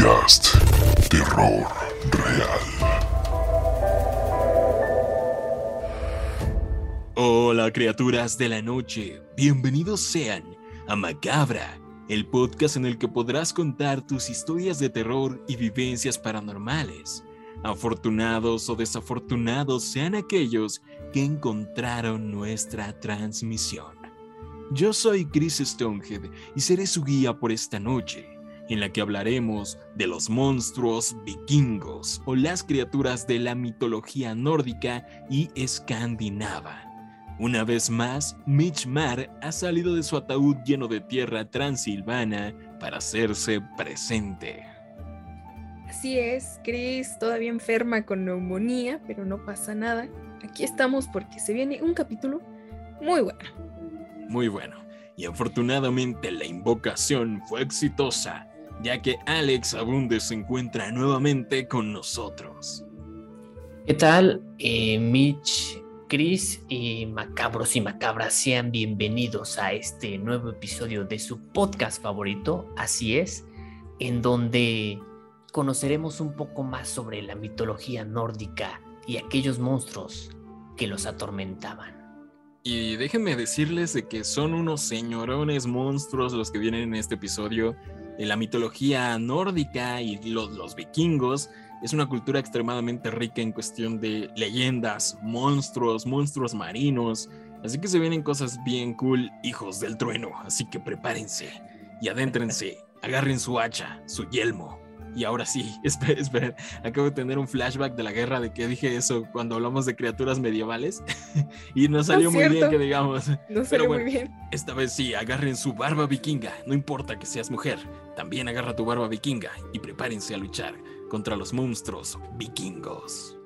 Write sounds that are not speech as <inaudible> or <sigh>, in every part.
Terror Real. Hola criaturas de la noche, bienvenidos sean a Macabra, el podcast en el que podrás contar tus historias de terror y vivencias paranormales. Afortunados o desafortunados sean aquellos que encontraron nuestra transmisión. Yo soy Chris Stonehead y seré su guía por esta noche, en la que hablaremos de los monstruos vikingos o las criaturas de la mitología nórdica y escandinava. Una vez más, Mitch Marr ha salido de su ataúd lleno de tierra transilvana para hacerse presente. Así es, Chris todavía enferma con neumonía, pero no pasa nada. Aquí estamos porque se viene un capítulo muy bueno. Muy bueno. Y afortunadamente la invocación fue exitosa, ya que Alex Abunde se encuentra nuevamente con nosotros. ¿Qué tal, eh, Mitch, Chris y macabros y macabras? Sean bienvenidos a este nuevo episodio de su podcast favorito, así es, en donde conoceremos un poco más sobre la mitología nórdica y aquellos monstruos que los atormentaban. Y déjenme decirles de que son unos señorones monstruos los que vienen en este episodio. La mitología nórdica y los, los vikingos es una cultura extremadamente rica en cuestión de leyendas, monstruos, monstruos marinos. Así que se vienen cosas bien cool, hijos del trueno. Así que prepárense y adéntrense, <laughs> agarren su hacha, su yelmo, y ahora sí, <laughs> esperen, esperen, acabo de tener un flashback de la guerra de que dije eso cuando hablamos de criaturas medievales <laughs> y no salió muy bien que digamos. No salió muy bien. Esta vez sí, agarren su barba vikinga, no importa que seas mujer, también agarra tu barba vikinga y prepárense a luchar contra los monstruos vikingos.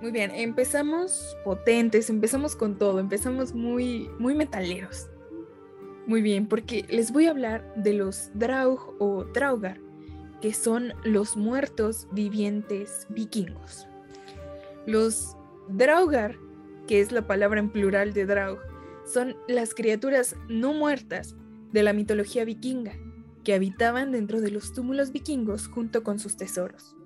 Muy bien, empezamos potentes, empezamos con todo, empezamos muy, muy metaleros. Muy bien, porque les voy a hablar de los Draug o Draugar, que son los muertos vivientes vikingos. Los Draugar, que es la palabra en plural de Draug, son las criaturas no muertas de la mitología vikinga, que habitaban dentro de los túmulos vikingos junto con sus tesoros.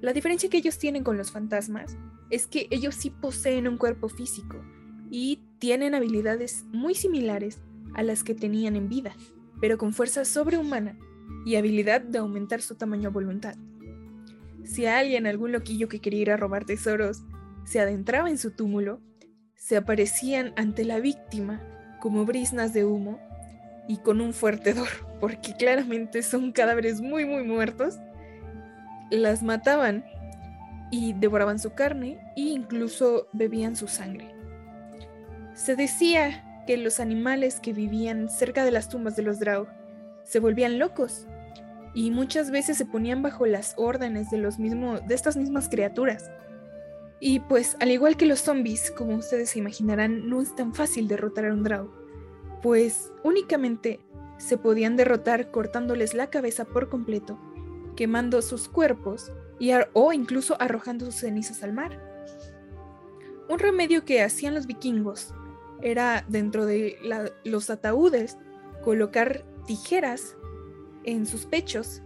La diferencia que ellos tienen con los fantasmas es que ellos sí poseen un cuerpo físico y tienen habilidades muy similares a las que tenían en vida, pero con fuerza sobrehumana y habilidad de aumentar su tamaño a voluntad. Si alguien, algún loquillo que quería ir a robar tesoros, se adentraba en su túmulo, se aparecían ante la víctima como brisnas de humo y con un fuerte dor, porque claramente son cadáveres muy muy muertos, las mataban y devoraban su carne e incluso bebían su sangre. Se decía que los animales que vivían cerca de las tumbas de los Draug se volvían locos y muchas veces se ponían bajo las órdenes de, los mismos, de estas mismas criaturas. Y pues al igual que los zombies, como ustedes se imaginarán, no es tan fácil derrotar a un Draug, pues únicamente se podían derrotar cortándoles la cabeza por completo, quemando sus cuerpos y o incluso arrojando sus cenizas al mar. Un remedio que hacían los vikingos era dentro de los ataúdes colocar tijeras en sus pechos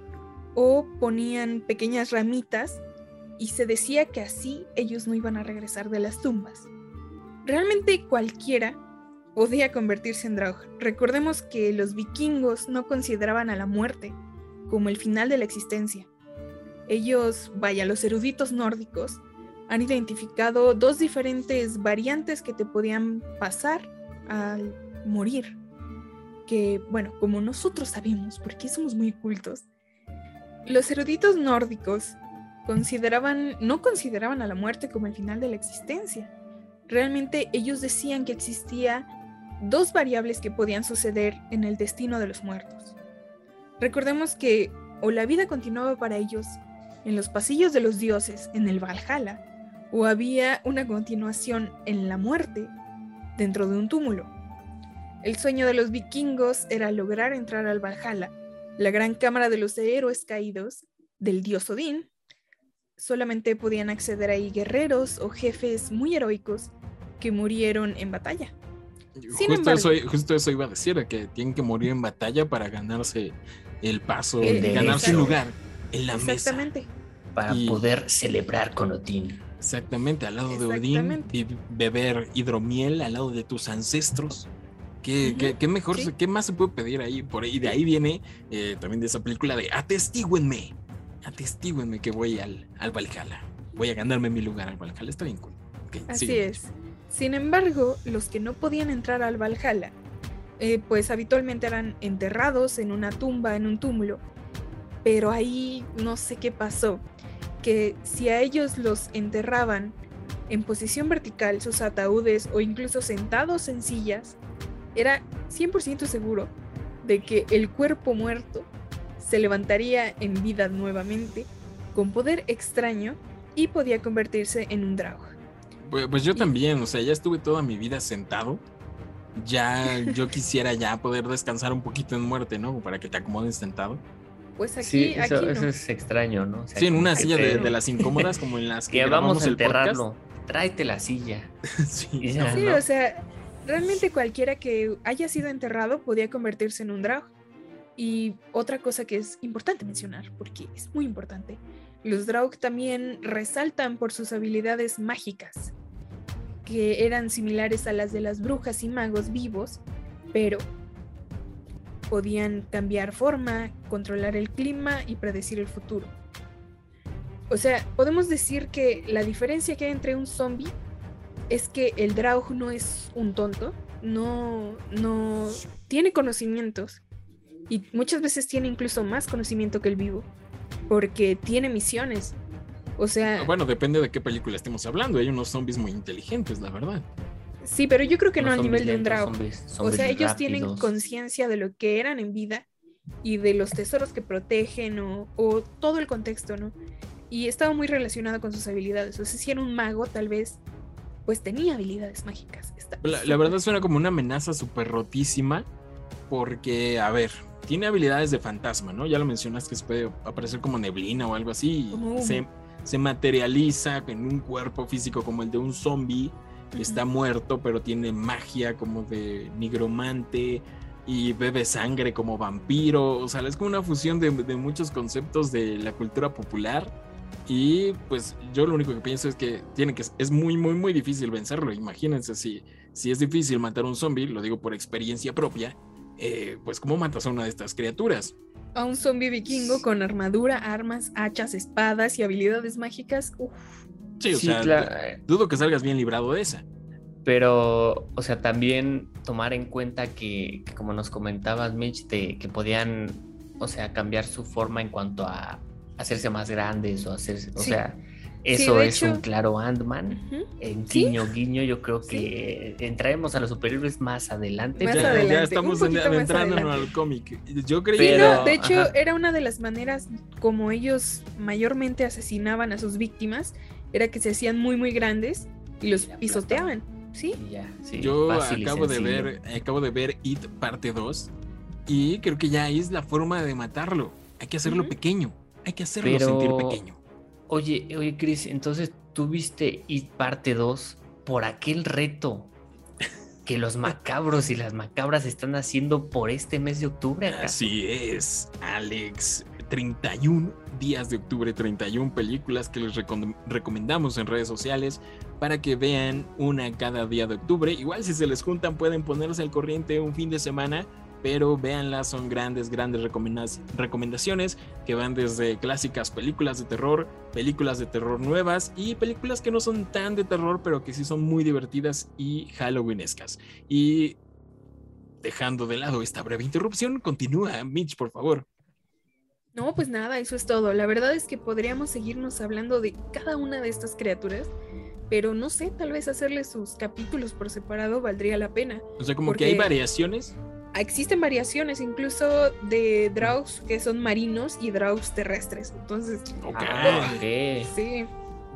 o ponían pequeñas ramitas y se decía que así ellos no iban a regresar de las tumbas. Realmente cualquiera podía convertirse en Draug. Recordemos que los vikingos no consideraban a la muerte como el final de la existencia. Ellos, vaya, los eruditos nórdicos, han identificado dos diferentes variantes que te podían pasar al morir. Que, bueno, como nosotros sabemos, porque somos muy cultos, los eruditos nórdicos consideraban, no consideraban a la muerte como el final de la existencia. Realmente ellos decían que existía dos variables que podían suceder en el destino de los muertos. Recordemos que o la vida continuaba para ellos en los pasillos de los dioses, en el Valhalla, o había una continuación en la muerte dentro de un túmulo. El sueño de los vikingos era lograr entrar al Valhalla, la gran cámara de los héroes caídos del dios Odín. Solamente podían acceder ahí guerreros o jefes muy heroicos que murieron en batalla. Sin Justo embargo, eso, justo eso iba a decir, de que tienen que morir en batalla para ganarse el paso, El ganarse un lugar en la mesa. exactamente. Para Y- poder celebrar con Odín. Exactamente, al lado de Odín, y beber hidromiel al lado de tus ancestros. ¿Qué, qué- qué mejor, sí. qué más se puede pedir ahí? Por ahí, de ahí viene eh, también de esa película de atestíguenme, atestíguenme que voy al, al Valhalla. Voy a ganarme mi lugar al Valhalla, está bien cool. Así sigue. es. Sin embargo, los que no podían entrar al Valhalla, eh, pues habitualmente eran enterrados en una tumba, en un túmulo. Pero ahí no sé qué pasó, que si a ellos los enterraban en posición vertical, sus ataúdes o incluso sentados en sillas, era 100% seguro de que el cuerpo muerto se levantaría en vida nuevamente, con poder extraño, y podía convertirse en un Draug. Pues, pues yo también, o sea, ya estuve toda mi vida sentado. Ya yo quisiera ya poder descansar un poquito en muerte, ¿no? Para que te acomodes sentado. Pues aquí, Sí, eso, aquí no. eso es extraño, ¿no? O sea, Sí, en una silla <laughs> de, las incómodas como en las <laughs> que, Que vamos a podcast. enterrarlo. Tráete la silla. <laughs> sí, ya, Sí, ¿no? o sea, realmente cualquiera que haya sido enterrado podía convertirse en un Draug. Y otra cosa que es importante mencionar, porque es muy importante, los Draug también resaltan por sus habilidades mágicas, que eran similares a las de las brujas y magos vivos, pero podían cambiar forma, controlar el clima y predecir el futuro. O sea, podemos decir que la diferencia que hay entre un zombie es que el Draug no es un tonto, no, no tiene conocimientos y muchas veces tiene incluso más conocimiento que el vivo, porque tiene misiones. O sea, Bueno, depende de qué película estemos hablando. Hay unos zombies muy inteligentes, la verdad. Sí, pero yo creo que no al nivel de un zombies zombies- O sea, ellos tienen conciencia de lo que eran en vida y de los tesoros que protegen o, o todo el contexto, ¿no? Y estaba muy relacionado con sus habilidades. O sea, si era un mago, tal vez, pues tenía habilidades mágicas. La, la verdad suena como una amenaza súper rotísima. Porque, a ver, tiene habilidades de fantasma, ¿no? Ya lo mencionaste que se puede aparecer como neblina o algo así. y se, se materializa en un cuerpo físico como el de un zombie. Está muerto, pero tiene magia como de nigromante. Y bebe sangre como vampiro. O sea, es como una fusión de, de muchos conceptos de la cultura popular. Y pues yo lo único que pienso es que tiene que es muy muy muy difícil vencerlo. Imagínense si si es difícil matar a un zombie, lo digo por experiencia propia, eh, pues cómo matas a una de estas criaturas. A un zombie vikingo con armadura, armas, hachas, espadas y habilidades mágicas. Uf, Sí, o Sí, sea, dudo que salgas bien librado de esa. Pero, o sea, también tomar en cuenta que, que como nos comentabas, Mitch, de que podían, o sea, cambiar su forma en cuanto a hacerse más grandes o hacerse, o Sí. sea, eso es hecho- un claro Ant-Man. En Sí. guiño, guiño, yo creo que entraremos a los superhéroes más adelante. Más ya, pero- adelante, ya un estamos adentrándonos adelante. al cómic. Yo creí Sí, Pero- no, de hecho, ajá. era una de las maneras como ellos mayormente asesinaban a sus víctimas, era que se hacían muy, muy grandes y los pisoteaban, ¿sí? y ya, sí, Yo fácil acabo de ver, acabo de ver It parte 2 y creo que ya es la forma de matarlo. Hay que hacerlo pequeño, hay que hacerlo Pero- sentir pequeño. Oye, oye, Chris, entonces tú viste It parte 2 por aquel reto que los macabros y las macabras están haciendo por este mes de octubre acá. Así es, Alex. 31 días de octubre, 31 películas que les recom- recomendamos en redes sociales para que vean una cada día de octubre. Igual si se les juntan pueden ponerse al corriente un fin de semana, pero véanlas, son grandes, grandes recomendaciones que van desde clásicas películas de terror, películas de terror nuevas y películas que no son tan de terror, pero que sí son muy divertidas y halloweenescas. Y dejando de lado esta breve interrupción, continúa, Mitch, por favor. No, pues nada, eso es todo. La verdad es que podríamos seguirnos hablando de cada una de estas criaturas, pero no sé, tal vez hacerle sus capítulos por separado valdría la pena. O sea, como que hay variaciones. Existen variaciones incluso de Draugs que son marinos y Draugs terrestres. Entonces, Ok. Ah, sí,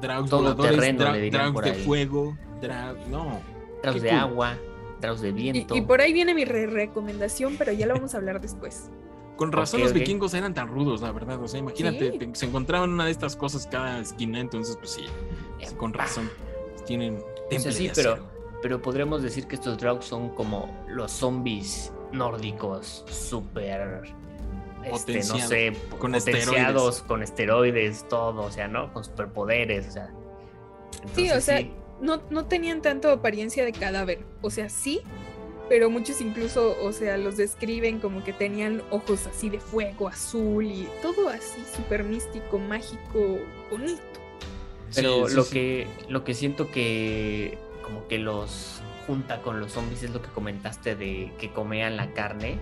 Draugs voladores, terreno, dra- Draugs de fuego, drag... No. Qué de cool. agua, traos de y, viento. y por ahí viene mi re- recomendación, pero ya lo vamos a hablar después. Con razón los vikingos eran tan rudos, la verdad. O sea, imagínate, Sí. se encontraban una de estas cosas cada esquina, entonces pues sí, con razón. Tienen O temple sea, sí, de pero, acero. pero podríamos decir que estos Draug son como los zombies nórdicos súper este, no sé, con potenciados, con esteroides, todo, o sea, ¿no? Con superpoderes, o sea. sí, o sea, No, no tenían tanto apariencia de cadáver, o sea, sí, pero muchos incluso, o sea, los describen como que tenían ojos así de fuego azul y todo así súper místico, mágico, bonito. Pero lo que lo que siento que como que los junta con los zombies es lo que comentaste de que comían la carne,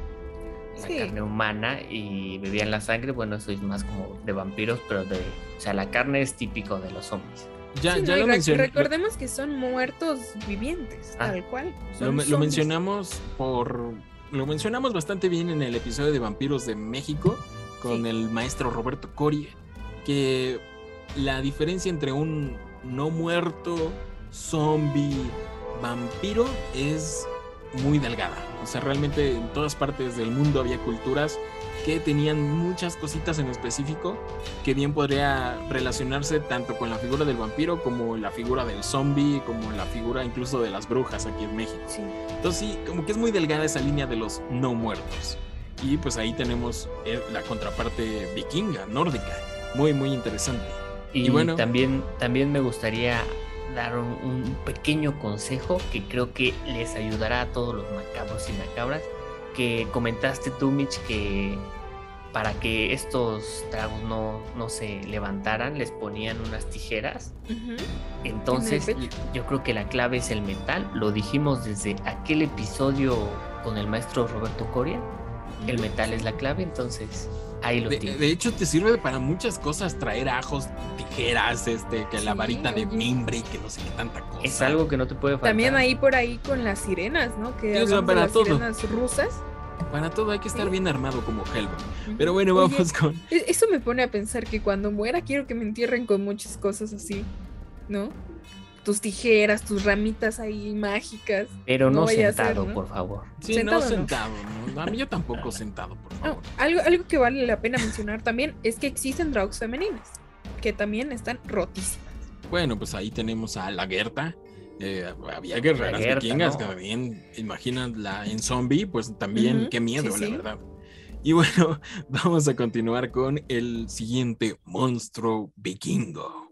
la carne humana y bebían la sangre. Bueno, eso es más como de vampiros, pero de, o sea, la carne es típico de los zombies. Ya, ya lo mencioné. Recordemos que son muertos vivientes, ah. tal cual. Lo, lo, mencionamos por. Lo mencionamos bastante bien en el episodio de Vampiros de México con el maestro Roberto Coria. Que la diferencia entre un no muerto, zombie, vampiro es muy delgada. O sea, realmente en todas partes del mundo había culturas que tenían muchas cositas en específico que bien podría relacionarse tanto con la figura del vampiro como la figura del zombie, como la figura incluso de las brujas aquí en México. Entonces sí, como que es muy delgada esa línea de los no muertos. Y pues ahí tenemos eh, la contraparte vikinga, nórdica, muy muy interesante. Y, bueno, también, también me gustaría dar un, pequeño consejo que creo que les ayudará a todos los macabros y macabras. Que comentaste tú, Mitch, que para que estos tragos no, no se levantaran, les ponían unas tijeras. Entonces, yo creo que la clave es el metal. Lo dijimos desde aquel episodio con el maestro Roberto Coria. El metal es la clave, entonces de, hecho, te sirve para muchas cosas traer ajos, tijeras, este, que la varita de mimbre y que no sé qué tanta cosa. Es algo que no te puede faltar. También ahí por ahí con las sirenas, ¿no? Que para las sirenas rusas. Para todo hay que estar bien armado como Hellboy. Pero bueno, vamos con. E, eso me pone a pensar que cuando muera quiero que me entierren con muchas cosas así, ¿no? Tus tijeras, tus ramitas ahí mágicas. Pero no, sentado, por favor. Sí, no sentado, <laughs> A mí yo tampoco sentado, por favor. algo, algo que vale la pena mencionar también es que existen drags femeninas, que también están rotísimas. Bueno, pues ahí tenemos a la Gerta. Eh, había guerreras vikingas que también, imaginan la en zombie, pues también, qué miedo, la verdad. Y bueno, <laughs> vamos a continuar con el siguiente monstruo vikingo.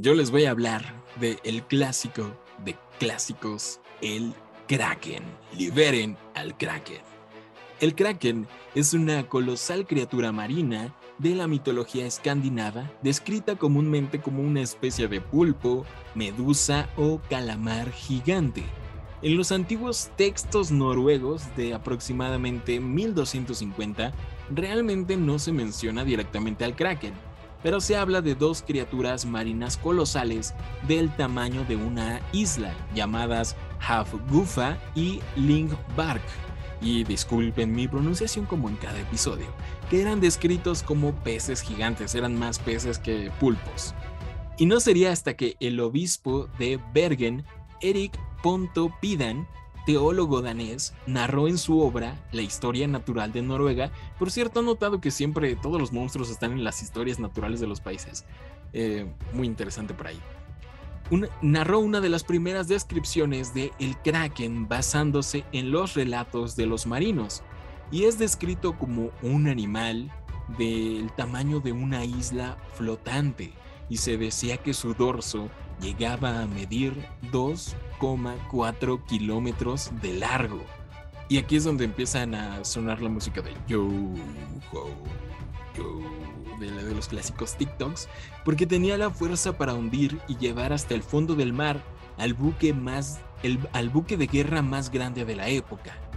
Yo les voy a hablar de el clásico de clásicos, el Kraken. Liberen al Kraken. El Kraken es una colosal criatura marina de la mitología escandinava, descrita comúnmente como una especie de pulpo, medusa o calamar gigante. En los antiguos textos noruegos de aproximadamente 1250, realmente no se menciona directamente al Kraken, pero se habla de dos criaturas marinas colosales del tamaño de una isla, llamadas Hafgufa y Lingbark. Y disculpen mi pronunciación como en cada episodio, que eran descritos como peces gigantes, eran más peces que pulpos. Y no sería hasta que el obispo de Bergen, Erik Pontopidan, teólogo danés, narró en su obra La historia natural de Noruega. Por cierto, ha notado que siempre todos los monstruos están en las historias naturales de los países. Eh, muy interesante por ahí. narró una de las primeras descripciones de el kraken basándose en los relatos de los marinos y es descrito como un animal del tamaño de una isla flotante y se decía que su dorso llegaba a medir 2,4 kilómetros de largo. Y aquí es donde empiezan a sonar la música de yo, yo, de, los clásicos TikToks, porque tenía la fuerza para hundir y llevar hasta el fondo del mar al buque más, al buque de guerra más grande de la época.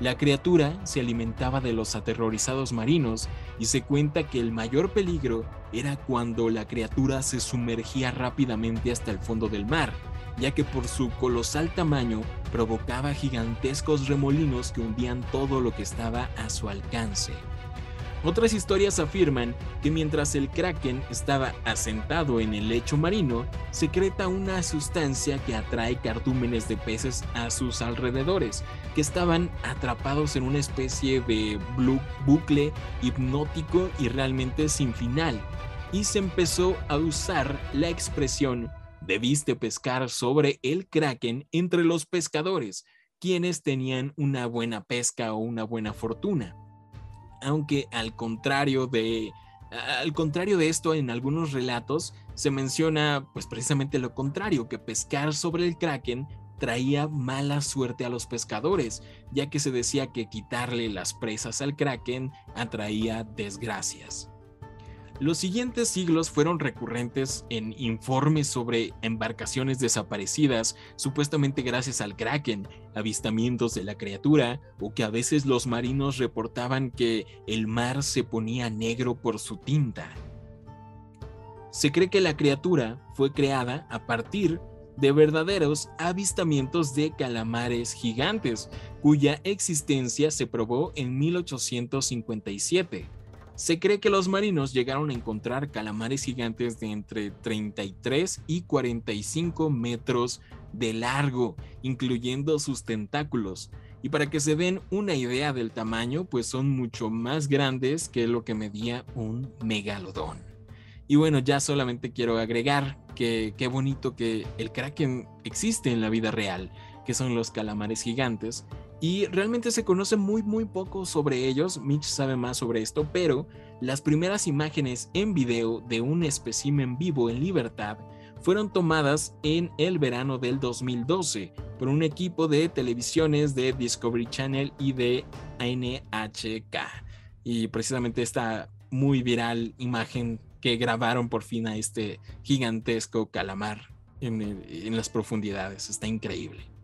La criatura se alimentaba de los aterrorizados marinos y se cuenta que el mayor peligro era cuando la criatura se sumergía rápidamente hasta el fondo del mar, ya que por su colosal tamaño provocaba gigantescos remolinos que hundían todo lo que estaba a su alcance. Otras historias afirman que mientras el kraken estaba asentado en el lecho marino, secreta una sustancia que atrae cardúmenes de peces a sus alrededores, que estaban atrapados en una especie de bucle hipnótico y realmente sin final. Y se empezó a usar la expresión debiste pescar sobre el kraken entre los pescadores, quienes tenían una buena pesca o una buena fortuna aunque al contrario de al contrario de esto, en algunos relatos se menciona pues precisamente lo contrario, que pescar sobre el kraken traía mala suerte a los pescadores, ya que se decía que quitarle las presas al kraken atraía desgracias. Los siguientes siglos fueron recurrentes en informes sobre embarcaciones desaparecidas, supuestamente gracias al kraken, avistamientos de la criatura, o que a veces los marinos reportaban que el mar se ponía negro por su tinta. Se cree que la criatura fue creada a partir de verdaderos avistamientos de calamares gigantes, cuya existencia se probó en 1857 se cree que los marinos llegaron a encontrar calamares gigantes de entre 33 y 45 metros de largo, incluyendo sus tentáculos. Y para que se den una idea del tamaño, pues son mucho más grandes que lo que medía un megalodón. Y bueno, ya solamente quiero agregar que qué bonito que el kraken existe en la vida real, que son los calamares gigantes, y realmente se conoce muy muy poco sobre ellos, Mitch sabe más sobre esto, pero las primeras imágenes en video de un espécimen vivo en libertad fueron tomadas en el verano del 2012 por un equipo de televisiones de Discovery Channel y de NHK. Y precisamente esta muy viral imagen que grabaron por fin a este gigantesco calamar en, en las profundidades. Está increíble.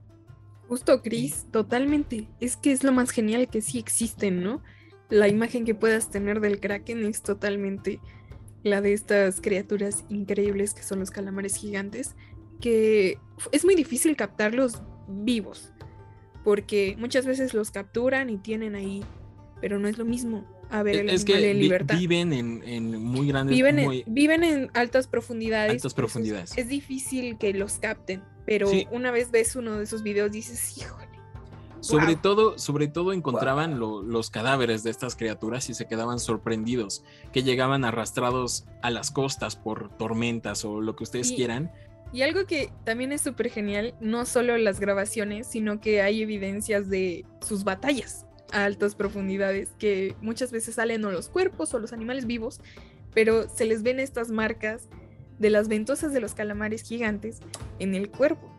Justo, Chris, totalmente. Es que es lo más genial que sí existen, ¿no? La imagen que puedas tener del kraken es totalmente la de estas criaturas increíbles que son los calamares gigantes, que es muy difícil captarlos vivos, porque muchas veces los capturan y tienen ahí, pero no es lo mismo. A ver, el es que en libertad. viven en, muy grandes... Viven, viven en altas profundidades. Altas profundidades. Es difícil que los capten pero una vez ves uno de esos videos dices, híjole. Sobre todo, sobre todo encontraban los cadáveres de estas criaturas y se quedaban sorprendidos, que llegaban arrastrados a las costas por tormentas o lo que ustedes quieran. Y algo que también es súper genial, no solo las grabaciones, sino que hay evidencias de sus batallas a altas profundidades, que muchas veces salen o los cuerpos o los animales vivos, pero se les ven estas marcas de las ventosas de los calamares gigantes en el cuerpo.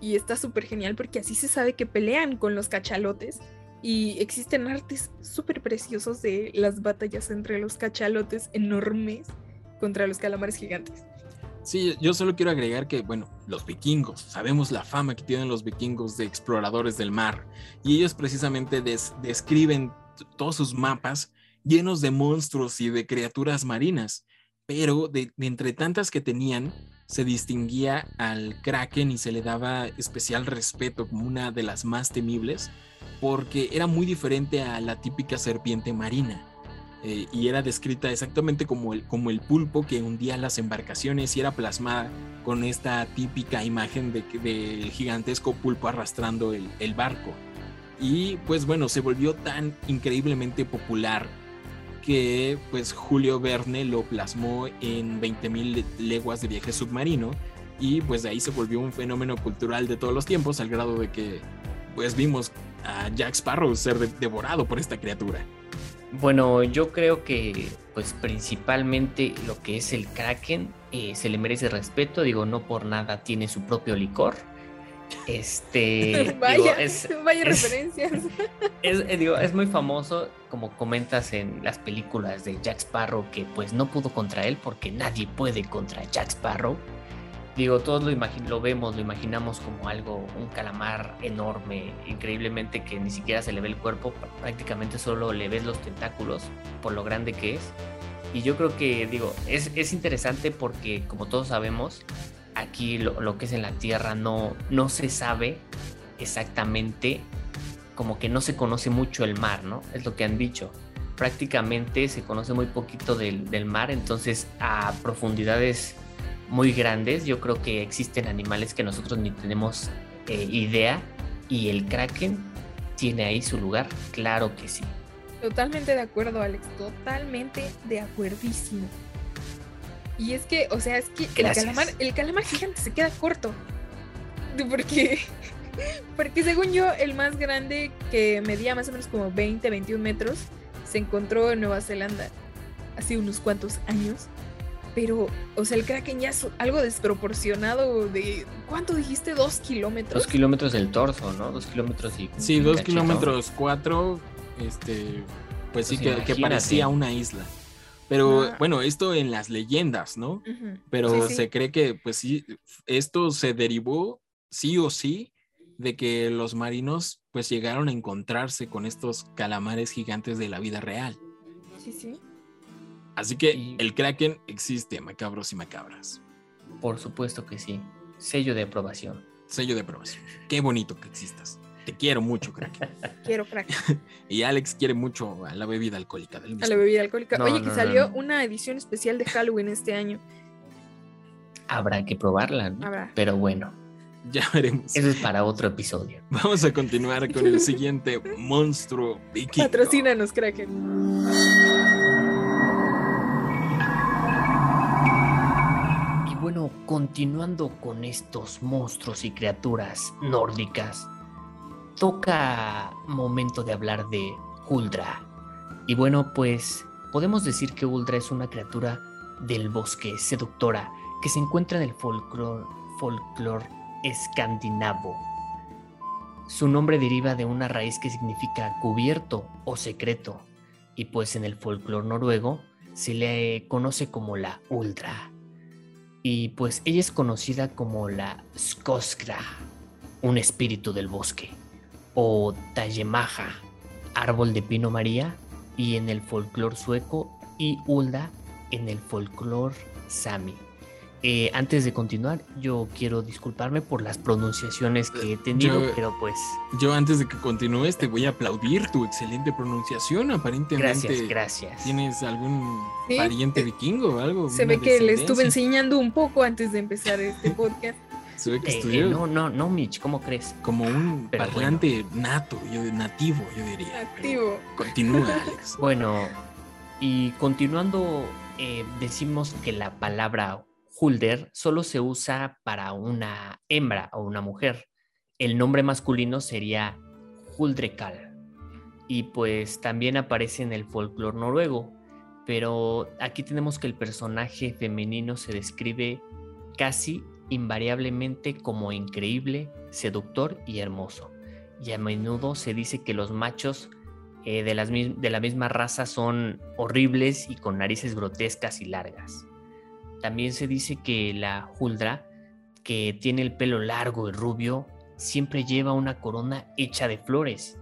Y está súper genial porque así se sabe que pelean con los cachalotes y existen artes súper preciosos de las batallas entre los cachalotes enormes contra los calamares gigantes. Sí, yo solo quiero agregar que, bueno, los vikingos, sabemos la fama que tienen los vikingos de exploradores del mar, y ellos precisamente describen todos sus mapas llenos de monstruos y de criaturas marinas pero de, entre tantas que tenían, se distinguía al kraken y se le daba especial respeto como una de las más temibles, porque era muy diferente a la típica serpiente marina. Eh, y era descrita exactamente como el, como el pulpo que hundía las embarcaciones y era plasmada con esta típica imagen del de, gigantesco pulpo arrastrando el barco. Y pues bueno, se volvió tan increíblemente popular que pues Julio Verne lo plasmó en 20.000 leguas de viaje submarino y pues de ahí se volvió un fenómeno cultural de todos los tiempos al grado de que pues vimos a Jack Sparrow ser devorado por esta criatura. Bueno, yo creo que pues principalmente lo que es el Kraken eh, se le merece respeto, digo, no por nada tiene su propio licor este. <laughs> vaya, es, referencias. <laughs> Es, eh, digo, es muy famoso, como comentas en las películas de Jack Sparrow, que pues no pudo contra él porque nadie puede contra Jack Sparrow. Digo, todos lo, lo vemos, lo imaginamos como algo, un calamar enorme, increíblemente que ni siquiera se le ve el cuerpo, prácticamente solo le ves los tentáculos por lo grande que es. Y yo creo que, digo, es, es interesante porque, como todos sabemos, aquí lo, que es en la Tierra no, no se sabe exactamente, como que no se conoce mucho el mar, ¿no? Es lo que han dicho. prácticamente se conoce muy poquito del, del mar, entonces a profundidades muy grandes yo creo que existen animales que nosotros ni tenemos eh, idea y el kraken tiene ahí su lugar, claro que sí. Totalmente de acuerdo, Alex, totalmente de acuerdísimo. Y es que, o sea, es que el calamar, el calamar gigante se queda corto. Porque, <laughs> porque según yo, el más grande que medía más o menos como 20, 21 metros, se encontró en Nueva Zelanda hace unos cuantos años. Pero, o sea, el Kraken ya es algo desproporcionado de, ¿cuánto dijiste? ¿Dos kilómetros? Dos kilómetros del torso, ¿no? Dos kilómetros y... Sí, dos cachito. kilómetros cuatro, este, pues sí que, parecía una isla. Pero Ah. bueno, esto en las leyendas, ¿no? Pero Sí, sí. se cree que, pues sí, esto se derivó sí o sí de que los marinos pues llegaron a encontrarse con estos calamares gigantes de la vida real. Sí, sí. Así que el kraken existe, macabros y macabras. Por supuesto que sí. Sello de aprobación. Sello de aprobación. Qué bonito que existas. Te quiero mucho, kraken. <laughs> Quiero Kraken. <laughs> Y Alex quiere mucho a la bebida alcohólica del mismo. A la bebida alcohólica. No, Oye, no, que no, salió no. una edición especial de Halloween este año. Habrá que probarla, ¿no? Habrá. Pero bueno, <laughs> Ya veremos. eso es para otro episodio. Vamos a continuar con el siguiente monstruo vikingo. Patrocínanos, Kraken. Y bueno, continuando con estos monstruos y criaturas nórdicas, toca momento de hablar de Huldra. Y bueno, pues podemos decir que Huldra es una criatura del bosque seductora que se encuentra en el folclore folclor escandinavo. Su nombre deriva de una raíz que significa cubierto o secreto, y pues en el folclore noruego se le conoce como la Uldra. Y pues ella es conocida como la Skoskra, un espíritu del bosque, o Tallemaja, árbol de pino maría, y en el folclore sueco, y Ulda en el folclore sami. Eh, antes de continuar, yo quiero disculparme por las pronunciaciones que he tenido, Yo- pero pues Yo antes de que continúes te voy a aplaudir tu excelente pronunciación. Aparentemente gracias, gracias. tienes algún Sí, pariente eh, vikingo o algo. Se ve que le estuve enseñando un poco antes de empezar este <laughs> podcast. Se ve que Eh, eh, estudió no, no, no, Mitch, ¿cómo crees? como un Pero parlante nato, yo, nativo, yo diría. pero Activo. Continúa, <laughs> Alex. Bueno, y continuando, eh, decimos que la palabra Hulder solo se usa para una hembra o una mujer. El nombre masculino sería Huldrekal. Y pues también aparece en el folclore noruego. Pero aquí tenemos que el personaje femenino se describe casi invariablemente como increíble, seductor y hermoso. Y a menudo se dice que los machos eh, de, las de la misma raza son horribles y con narices grotescas y largas. También se dice que la Huldra, que tiene el pelo largo y rubio, siempre lleva una corona hecha de flores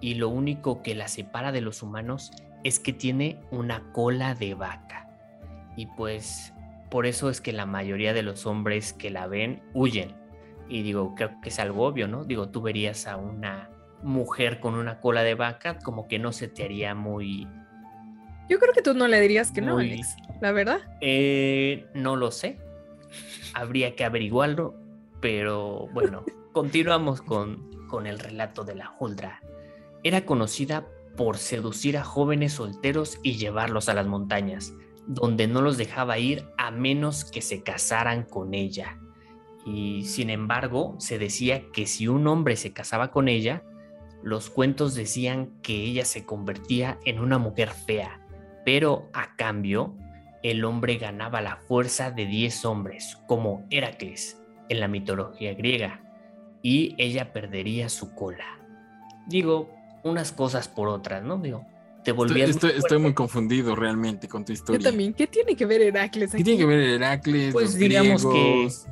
y lo único que la separa de los humanos es que tiene una cola de vaca. Y pues por eso es que la mayoría de los hombres que la ven huyen. Y digo, creo que es algo obvio, ¿no? Digo, tú verías a una mujer con una cola de vaca, como que no se te haría muy... Yo creo que tú no le dirías que no, Muy- Alex. La verdad. Eh, no lo sé. Habría que averiguarlo, pero bueno, <laughs> continuamos con, con el relato de la Huldra. Era conocida por seducir a jóvenes solteros y llevarlos a las montañas, donde no los dejaba ir a menos que se casaran con ella. Y sin embargo, se decía que si un hombre se casaba con ella, los cuentos decían que ella se convertía en una mujer fea, pero a cambio, el hombre ganaba la fuerza de 10 hombres, como Heracles en la mitología griega, y ella perdería su cola. Digo, unas cosas por otras, ¿no? Digo, te Estoy, muy estoy- estoy muy confundido realmente con tu Yo historia. también. ¿Qué tiene que ver Heracles ¿Qué aquí? tiene que ver Heracles? Pues los digamos que griegos?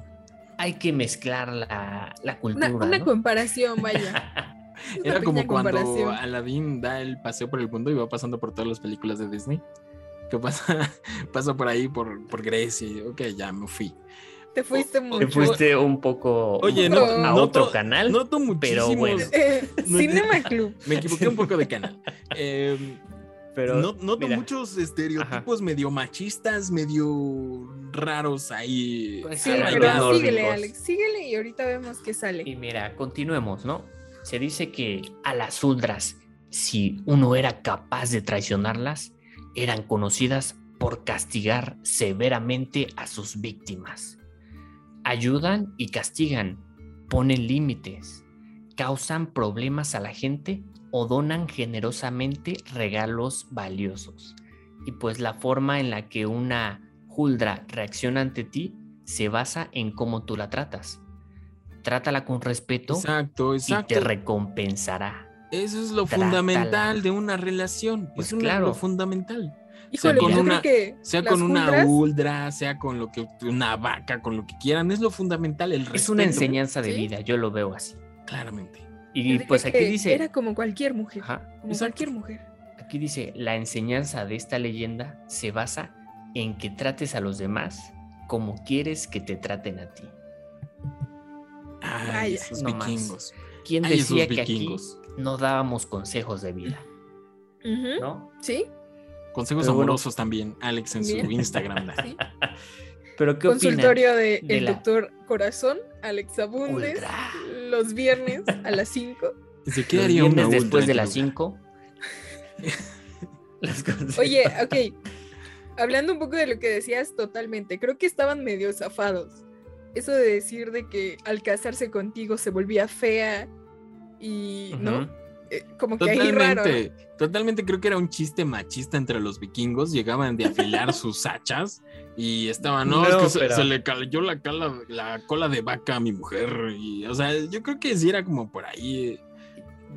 hay que mezclar la, la Una, cultura. una ¿no? comparación, vaya. <laughs> Una Era como cuando. Aladdin da el paseo por el mundo y va pasando por todas las películas de Disney. Que pasa, <laughs> pasa por ahí, por, por Grecia. y, Ok, ya me fui. Te fuiste o- mucho. Te fuiste un poco Oye, no, a noto- otro canal. Noto pero muchísimos. bueno. <laughs> Eh, No- Cinema <laughs> Club. Me equivoqué un poco de canal. Eh, Pero, no- noto mira, muchos estereotipos medio machistas, medio raros ahí. Pues Sí, pero síguele, Alex, síguele y ahorita vemos qué Y sale. mira, continuemos, ¿no? Se dice que a las Uldras, si uno era capaz de traicionarlas, eran conocidas por castigar severamente a sus víctimas. Ayudan y castigan, ponen límites, causan problemas a la gente o donan generosamente regalos valiosos. Y pues la forma en la que una Huldra reacciona ante ti se basa en cómo tú la tratas. Trátala con respeto Exacto, y te recompensará. Eso es lo Trátala. fundamental de una relación. Pues es una- claro. lo fundamental. Híjole, con yo una- Sea con una uldra, sea con lo que una vaca, con lo que quieran, es lo fundamental, el respeto. Es una enseñanza de ¿sí? vida, yo lo veo así. Claramente. Y pues aquí dice, Era como cualquier mujer. Ajá, Como exacto. cualquier mujer. aquí dice, la enseñanza de esta leyenda se basa en que trates a los demás como quieres que te traten a ti. Ay, Vaya. esos No más. vikingos. ¿Quién Ay, decía que aquí no dábamos consejos de vida? ¿No? Sí, Consejos Pero bueno. amorosos también, Alex en Bien. su Instagram. <laughs> sí. Pero ¿qué? Consultorio de, de el la- doctor Corazón, Alex Abundes, Ultra. los viernes a las 5. ¿De qué Los haría una viernes después ultra de en las tu lugar? 5. <laughs> Oye, ok. Hablando un poco de lo que decías, totalmente. Creo que estaban medio zafados. Eso de decir de que al casarse contigo se volvía fea y, ¿no? Eh, como que ahí raro. Totalmente, totalmente creo que era un chiste machista entre los vikingos. Llegaban de afilar sus hachas y estaban, no, No, es que se- le cayó la, cala- la cola de vaca a mi mujer. Y, o sea, yo creo que sí era como por ahí, eh,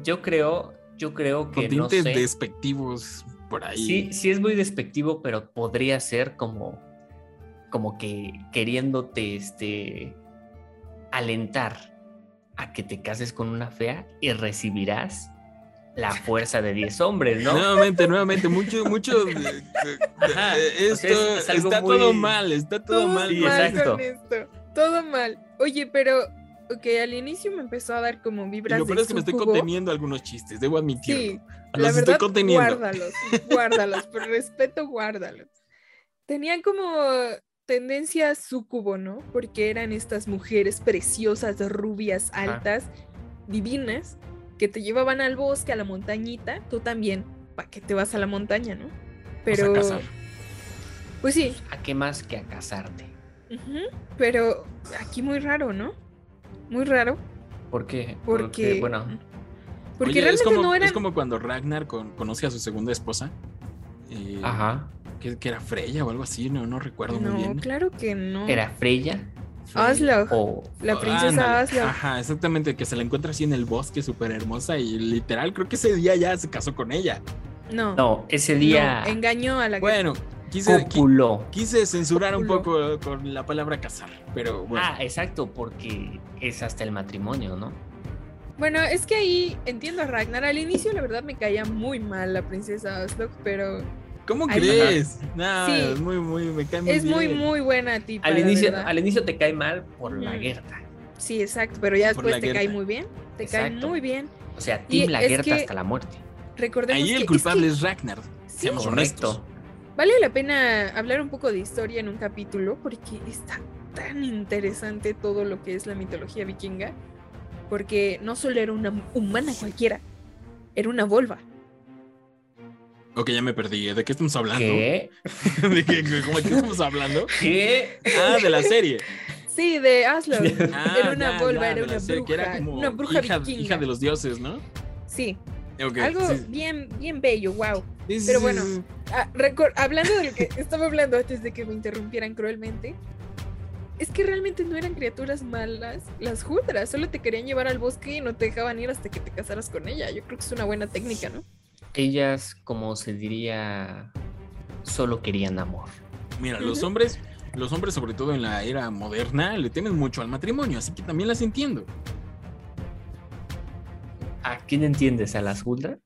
Yo creo, yo creo que con no tintes sé. despectivos por ahí. Sí, sí es muy despectivo, pero podría ser como, como que queriéndote este, alentar a que te cases con una fea y recibirás la fuerza de 10 hombres, ¿no? Nuevamente, nuevamente, mucho, mucho. Ajá, de- o esto sea, es- es está muy- todo mal, está todo, Todo mal. Sí, mal exacto. con esto. Todo mal. Oye, pero, ok, al inicio me empezó a dar como Y vibras lo peor es que me estoy conteniendo algunos chistes, debo admitirlo. Sí, Los la estoy verdad, conteniendo. guárdalos, guárdalos, por respeto, guárdalos. Tenían como tendencia sucubo, ¿no? Porque eran estas mujeres preciosas, rubias, altas, divinas, que te llevaban al bosque, a la montañita. Tú también, ¿para qué te vas a la montaña, no? Vas a Pero, casar. pues sí, ¿A qué más que a casarte? ujú, pero aquí muy raro, ¿no? Muy raro, ¿Por qué? porque... bueno, porque Oye, es realmente como, no eran... es como cuando Ragnar con- conoce a su segunda esposa. eh, ajá, que, que era Freya o algo así, no, no recuerdo muy No, bien. claro que no. ¿era Freya? Aslog. O La Ah, princesa ándale. Aslog. Ajá, exactamente, que se la encuentra así en el bosque, súper hermosa, y literal, creo que ese día ya se casó con ella. No. no, ese día No, engañó a la Bueno, quise, qui- copuló. quise censurar un poco con la palabra casar, pero bueno. Ah, exacto, porque es hasta el matrimonio, ¿no? Bueno, es que ahí entiendo a Ragnar. Al inicio, la verdad, me caía muy mal la princesa Aslog, pero ¿Cómo ahí- crees? No, Sí. es muy, muy, me cae muy es muy, bien. muy buena tipa. Al inicio, al inicio te cae mal por la guerra. Sí, exacto, pero ya Por después te cae muy bien. Te cae muy bien. O sea, Tim la guerra que- hasta la muerte. Recordemos Ahí que el es culpable que es, Ragnar. Sí. Seamos honestos. Correcto. vale la pena hablar un poco de historia en un capítulo porque está tan interesante todo lo que es la mitología vikinga. Porque no solo era una humana cualquiera, era una volva. Ok, ya me perdí. ¿De qué estamos hablando? ¿Qué? <laughs> ¿De qué, cómo- de qué estamos hablando? ¿Qué? Ah, de la serie. Sí, de Aslog. <laughs> Ah, era una ya, volva, ya, era una serie, que era bruja, como una bruja hija, vikinga. hija de los dioses, ¿no? Sí, Ok, algo sí, bien, bien bello, wow. sí, pero bueno. sí. Ah, hablando de lo que estaba hablando antes de que me interrumpieran cruelmente, es que realmente no eran criaturas malas las Hudras, solo te querían llevar al bosque y no te dejaban ir hasta que te casaras con ella. Yo creo que es una buena técnica, ¿no? Ellas, como se diría, solo querían amor. Mira, los hombres, los hombres, sobre todo en la era moderna, le temen mucho al matrimonio, así que también las entiendo. ¿A quién entiendes? ¿A las Huldra?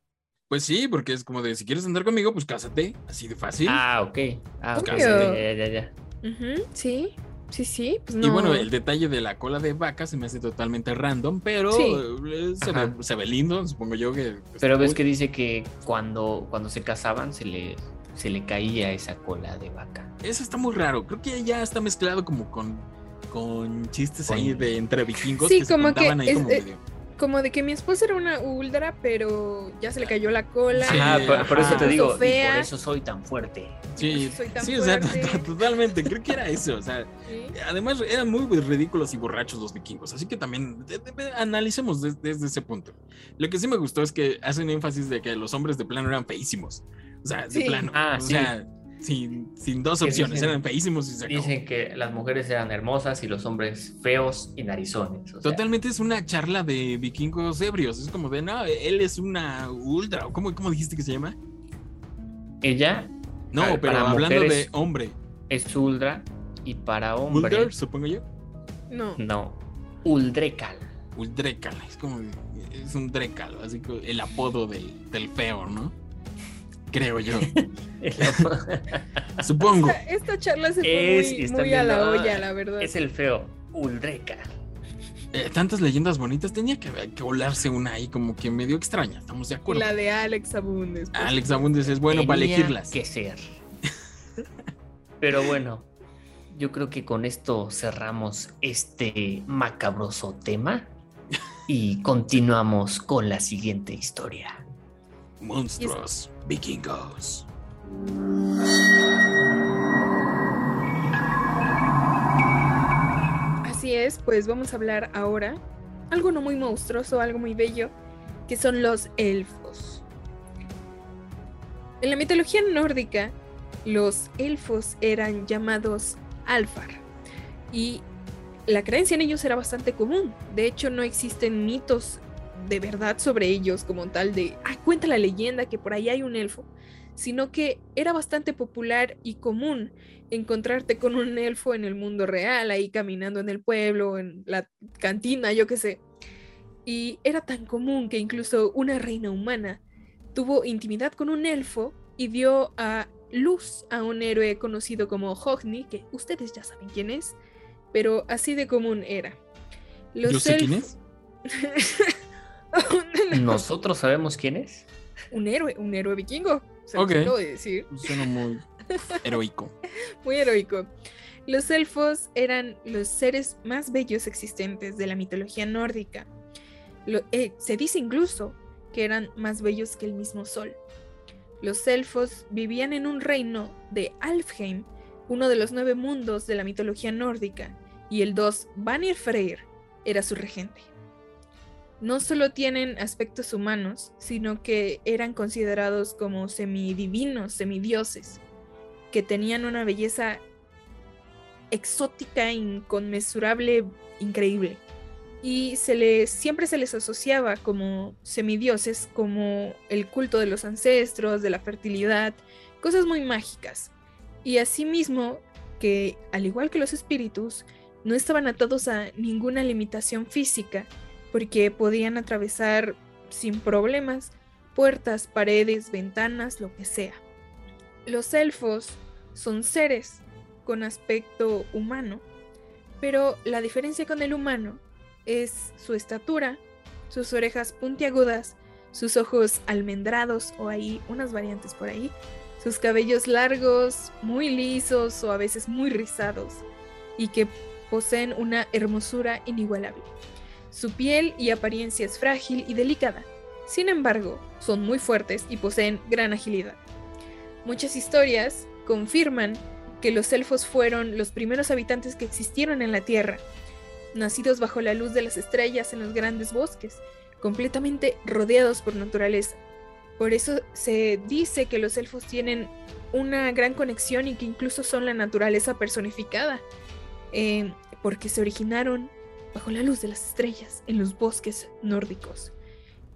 Pues sí, porque es como de si quieres andar conmigo, pues cásate, así de fácil. Ah, ok. Ah, ok. Obvio. Ya, ya, ya. Ujú, sí. Sí, sí, pues Y no. bueno, el detalle de la cola de vaca se me hace totalmente random, pero Sí. eh, se, ve, se ve lindo, supongo yo que... Pero ves que dice que cuando, cuando se casaban se le, se le caía esa cola de vaca. Eso está muy raro, creo que ya está mezclado como con, con chistes ahí de entre vikingos Sí, que se como que ahí es- como medio- Como de que mi esposa era una ultra, pero ya se le cayó la cola. Sí, por, por eso te digo, y por eso soy tan fuerte. Sí, soy tan sí, o sea, <laughs> totalmente, creo que era eso, o sea, Sí. además eran muy ridículos y borrachos los vikingos, así que también de- de- analicemos des- desde ese punto. Lo que sí me gustó es que hacen énfasis de que los hombres de plano eran feísimos, o sea, de Sí. plano, Ah, o sí. sea, sin, sin dos opciones, dicen- eran feísimos y se acabó. Dicen que las mujeres eran hermosas y los hombres feos y narizones. o sea, Totalmente es una charla de vikingos ebrios, es como de, no, él es una ultra, ¿cómo, cómo dijiste que se llama? Ella No, ver, pero hablando de hombre, es ultra y para hombre Ulder, supongo yo. No. no, uldrecal. Uldrecal, es como es un drecal, así que el apodo del, del feo, ¿no? Creo yo. <laughs> <laughs> Supongo. Esta, esta charla se fue Es- muy, muy a la olla, ah, la verdad. es el feo, uldrecal. Eh, tantas leyendas bonitas, tenía que, que volarse una ahí como que medio extraña, estamos de Y acuerdo. la de Alex Abundes. Alex. Abundes es bueno para elegirlas. que ser. Pero bueno, yo creo que con esto cerramos este macabroso tema y continuamos con la siguiente historia. Monstruos vikingos. Así es, pues vamos a hablar ahora algo no muy monstruoso, algo muy bello, que son los elfos. En la mitología nórdica, los elfos eran llamados Alfar y la creencia en ellos era bastante común. De hecho, no existen mitos de verdad sobre ellos como tal de, ah, cuenta la leyenda que por ahí hay un elfo, sino que era bastante popular y común encontrarte con un elfo en el mundo real, ahí caminando en el pueblo, en la cantina, yo qué sé. Y era tan común que incluso una reina humana tuvo intimidad con un elfo y dio a luz a un héroe conocido como Hogni, que ustedes ya saben quién es, pero así de común era. Los Yo sé quién elf- es. <laughs> <laughs> ¿Nosotros sabemos quién es? un héroe, un héroe vikingo. Se los Ok. acabo de decir. Suena muy <laughs> heroico. Muy heroico. Los elfos eran los seres más bellos existentes de la mitología nórdica. Lo- eh, se dice incluso que eran más bellos que el mismo sol. Los elfos vivían en un reino de Alfheim, uno de los nueve mundos de la mitología nórdica, y el dos Vanir Freyr era su regente. No solo tienen aspectos humanos, sino que eran considerados como semidivinos, semidioses que tenían una belleza exótica, inconmensurable, increíble. Y se les, siempre se les asociaba como semidioses, como el culto de los ancestros, de la fertilidad, cosas muy mágicas. Y asimismo, que al igual que los espíritus, no estaban atados a ninguna limitación física, porque podían atravesar sin problemas puertas, paredes, ventanas, lo que sea. Los elfos son seres con aspecto humano, pero la diferencia con el humano es su estatura, sus orejas puntiagudas, sus ojos almendrados o hay unas variantes por ahí, sus cabellos largos, muy lisos o a veces muy rizados y que poseen una hermosura inigualable. Su piel y apariencia es frágil y delicada, sin embargo, son muy fuertes y poseen gran agilidad. Muchas historias confirman que los elfos fueron los primeros habitantes que existieron en la Tierra, nacidos bajo la luz de las estrellas en los grandes bosques, completamente rodeados por naturaleza. Por eso se dice que los elfos tienen una gran conexión y que incluso son la naturaleza personificada, eh, porque se originaron bajo la luz de las estrellas en los bosques nórdicos.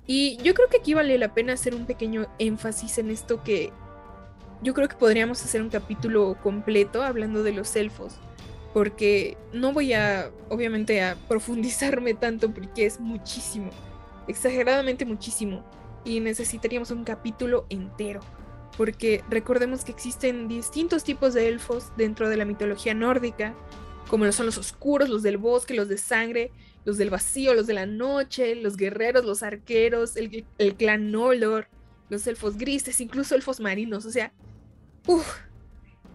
Y yo creo que aquí vale la pena hacer un pequeño énfasis en esto que yo creo que podríamos hacer un capítulo completo hablando de los elfos, porque no voy a, obviamente, a <laughs> profundizarme tanto porque es muchísimo, exageradamente muchísimo, y necesitaríamos un capítulo entero, porque recordemos que existen distintos tipos de elfos dentro de la mitología nórdica, como lo son los oscuros, los del bosque, los de sangre, los del vacío, los de la noche, los guerreros, los arqueros, el, el clan Nolor, los elfos grises, incluso elfos marinos, o sea, uff.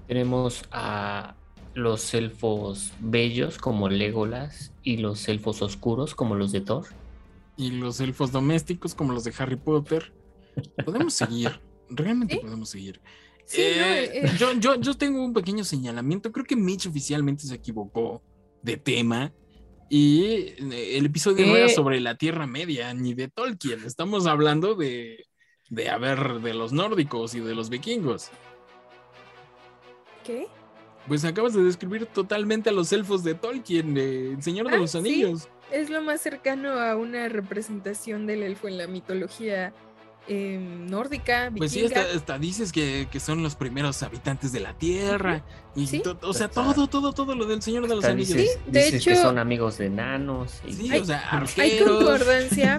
Tenemos a los elfos bellos como Legolas y los elfos oscuros como los de Thor. Y los elfos domésticos como los de Harry Potter. <laughs> Podemos seguir, realmente ¿Sí? podemos seguir. Sí, Eh, no, eh, yo, yo, yo tengo un pequeño señalamiento. Creo que Mitch oficialmente se equivocó de tema. Y eh, el episodio no era sobre la Tierra Media ni de Tolkien. Estamos hablando de, de, a ver, de los nórdicos y de los vikingos. ¿Qué? Pues acabas de describir totalmente a los elfos de Tolkien, El Señor de Ah, los sí. Anillos. Es lo más cercano a una representación del elfo en la mitología em, nórdica, Pues sí, hasta, hasta dices que, que son los primeros habitantes de la Tierra. Y Sí. to- o sea, todo, todo, todo lo del Señor de los Anillos. dices, Sí, de dices que hecho- son amigos de enanos. y- Sí, Hay- o sea, <laughs> Hay arqueros. concordancia.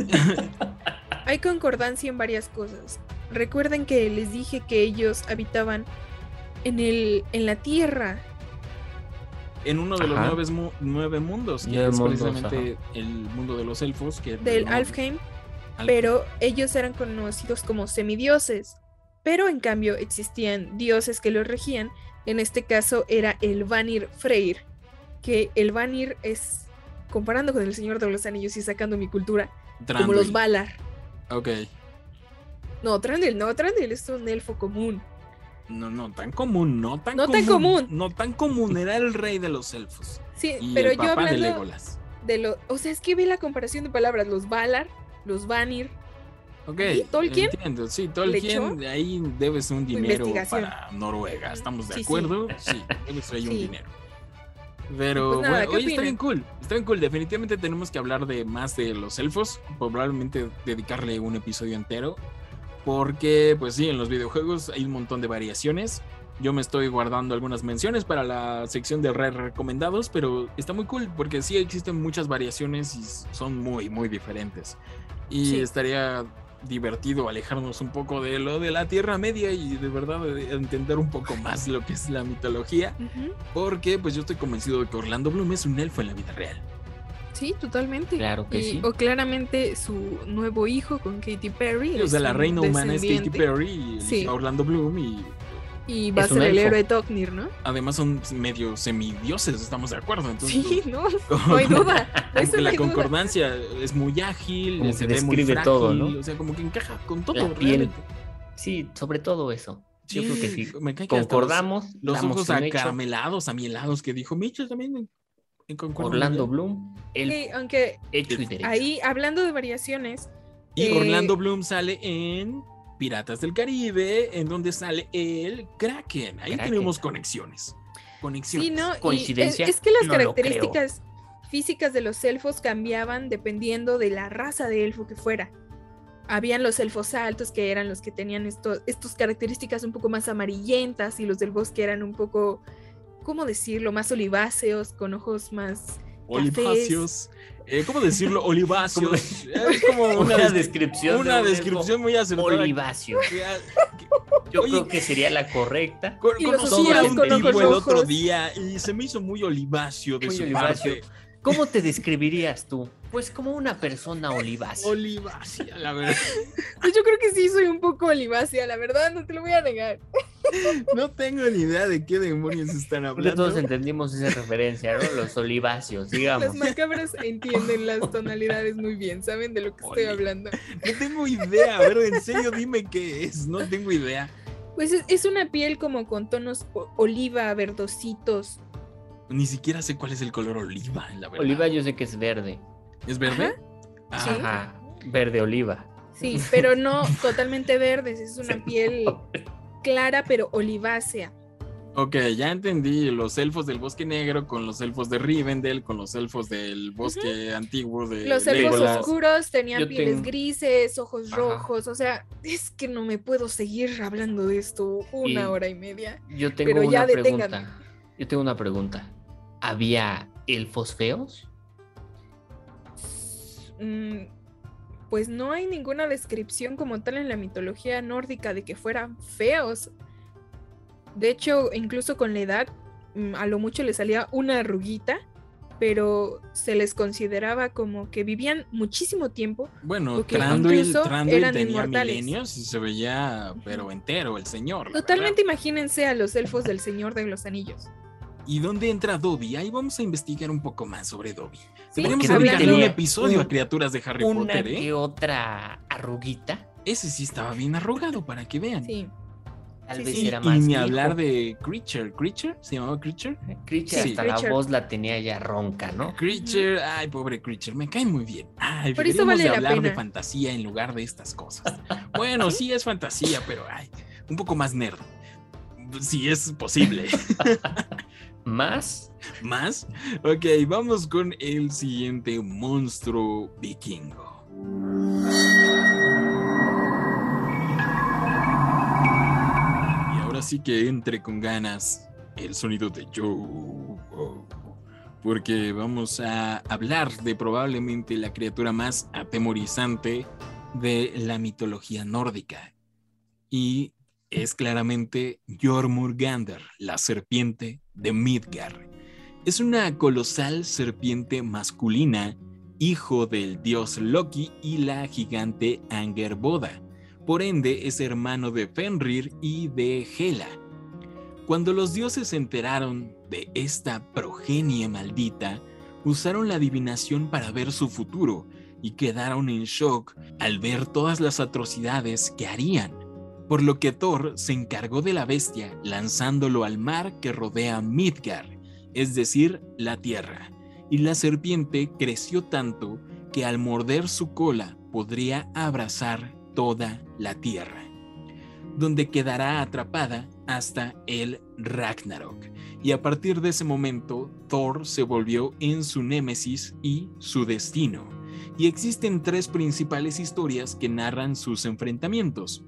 Hay concordancia en varias cosas. Recuerden que les dije que ellos habitaban en el en la tierra. en uno de los nueve, mu- nueve mundos, que Nueve es mundos, precisamente el mundo de los elfos. Que del no- Alfheim, Alf- pero ellos eran conocidos como semidioses. Pero en cambio existían dioses que los regían. En este caso era el Vanir Freyr, que el Vanir es comparando con el Señor de los Anillos y sacando mi cultura, como los Valar. Ok. No, Trandil, no, Trandil es un elfo común. No, no, tan común, no tan No común. tan común. No tan común, era el rey de los elfos. Sí, Y pero el yo papá de hablando Legolas. de lo, o sea, es que ve la comparación de palabras, los Valar, los Vanir, Ok. ¿Y Tolkien? Entiendo, sí? Tolkien, de ahí debes un dinero para Noruega, ¿estamos de Sí, acuerdo? <laughs> Sí, debes ahí un dinero. Pero Pues nada, bueno, ¿qué oye, está bien cool, está bien cool. Definitivamente tenemos que hablar de más de los elfos, probablemente dedicarle un episodio entero, porque pues sí, en los videojuegos hay un montón de variaciones. Yo me estoy guardando algunas menciones para la sección de re recomendados, pero está muy cool porque sí existen muchas variaciones y son muy, muy diferentes. Y Sí. estaría divertido alejarnos un poco de lo de la Tierra Media y de verdad de entender un poco más lo que es la mitología, porque pues yo estoy convencido de que Orlando Bloom es un elfo en la vida real. Sí, totalmente. Claro que Y- sí. O claramente su nuevo hijo con Katy Perry. o sea, la reina humana es Katy Perry y Sí. Orlando Bloom y Y va a Es ser el héroe Toknir, ¿no? además son medio semidioses, estamos de acuerdo. Entonces, Sí, no, como- <laughs> no hay duda. Eso la hay duda. concordancia es muy ágil, Como se que ve muy describe frágil, todo, ¿no? O sea, como que encaja con todo. Piel. Sí, sobre todo eso. Yo creo que sí. me cae que Concordamos. Los, los ojos acaramelados, amielados que dijo Mitchell también en, en concordancia. Orlando Bloom, el Sí, aunque hecho y derecho. ahí, hablando de variaciones, Y Eh, Orlando Bloom sale en Piratas del Caribe, en donde sale el Kraken. Ahí Kraken. tenemos conexiones. Conexiones. sí, ¿no? Es- que las No características físicas de los elfos cambiaban dependiendo de la raza de elfo que fuera. Habían los elfos altos que eran los que tenían estas características un poco más amarillentas y los del bosque eran un poco, ¿cómo decirlo? Más oliváceos, con ojos más... Oliváceos. Eh, ¿Cómo decirlo? <laughs> Oliváceos. Es como <laughs> Una, una, descripción. una de un descripción muy acertada. Oliváceo. Que- Yo Oye. creo que sería la correcta. Con- Y los conocí a un tipo el otro día y se me hizo muy oliváceo de Muy su oliváceo. parte. ¿Cómo te describirías tú? Pues como una persona olivácea. Olivácea, la verdad. Pues yo creo que sí soy un poco olivácea, la verdad, no te lo voy a negar. No tengo ni idea de qué demonios están que hablando. todos entendimos esa referencia, ¿no? Los oliváceos, digamos. Las macabras entienden las tonalidades muy bien, saben de lo que estoy hablando. No tengo idea. A ver, en serio, dime qué es. No tengo idea. Pues es, una piel como con tonos oliva, verdositos. Ni siquiera sé cuál es el color oliva, la verdad. Oliva yo sé que es verde. ¿Es verde? Sí. Ah, Ajá. Verde oliva. Sí, pero no <laughs> totalmente verdes, es una piel clara pero olivácea. Ok, ya entendí. Los elfos del bosque negro con los elfos de Rivendell, con los elfos del bosque antiguo de Los elfos Legolas. oscuros tenían Yo pieles tengo- grises, ojos Ajá. rojos, o sea, es que no me puedo seguir hablando de esto una Y- hora y media. Yo tengo Pero ya una deténganme. pregunta. Yo tengo una pregunta. ¿Había elfos feos? Mm, pues no hay ninguna descripción como tal en la mitología nórdica de que fueran feos. De hecho, incluso con la edad, mm, a lo mucho le salía una arruguita, pero se les consideraba como que vivían muchísimo tiempo. Bueno, Porque Thranduil, incluso Thranduil eran tenía inmortales. milenios y se veía, pero entero, el señor. Totalmente verdad. imagínense a los elfos del Señor de los Anillos. ¿Y dónde entra Dobby? Ahí vamos a investigar un poco más sobre Dobby. Sí, Deberíamos dedicarle un episodio un- a criaturas de Harry Una Potter, ¿eh? que otra arruguita. Ese sí estaba bien arrugado, para que vean. Sí. Tal Sí, vez sí. era Y más ni viejo. hablar de Creature. ¿Creature? ¿Se llamaba Creature? Creature, Sí. hasta Creature. la voz la tenía ya ronca, ¿no? Creature, ay, pobre Creature, me cae muy bien. Ay, Por eso vale de la hablar de fantasía en lugar de estas cosas. Bueno, sí es fantasía, pero ay, un poco más nerd. Si es posible. <laughs> Más ¿Más? Ok, vamos con el siguiente monstruo vikingo. Y ahora sí que entre con ganas el sonido de Joe. Porque vamos a hablar de probablemente la criatura más atemorizante de la mitología nórdica. Y es claramente Jormungandr, la serpiente de Midgard. Es una colosal serpiente masculina, hijo del dios Loki y la gigante Angerboda. Por ende, es hermano de Fenrir y de Hela. Cuando los dioses se enteraron de esta progenie maldita, usaron la adivinación para ver su futuro y quedaron en shock al ver todas las atrocidades que harían. Por lo que Thor se encargó de la bestia lanzándolo al mar que rodea Midgard, es decir, la tierra. Y la serpiente creció tanto que al morder su cola podría abrazar toda la tierra, donde quedará atrapada hasta el Ragnarok. Y a partir de ese momento, Thor se volvió en su némesis y su destino. Y existen tres principales historias que narran sus enfrentamientos.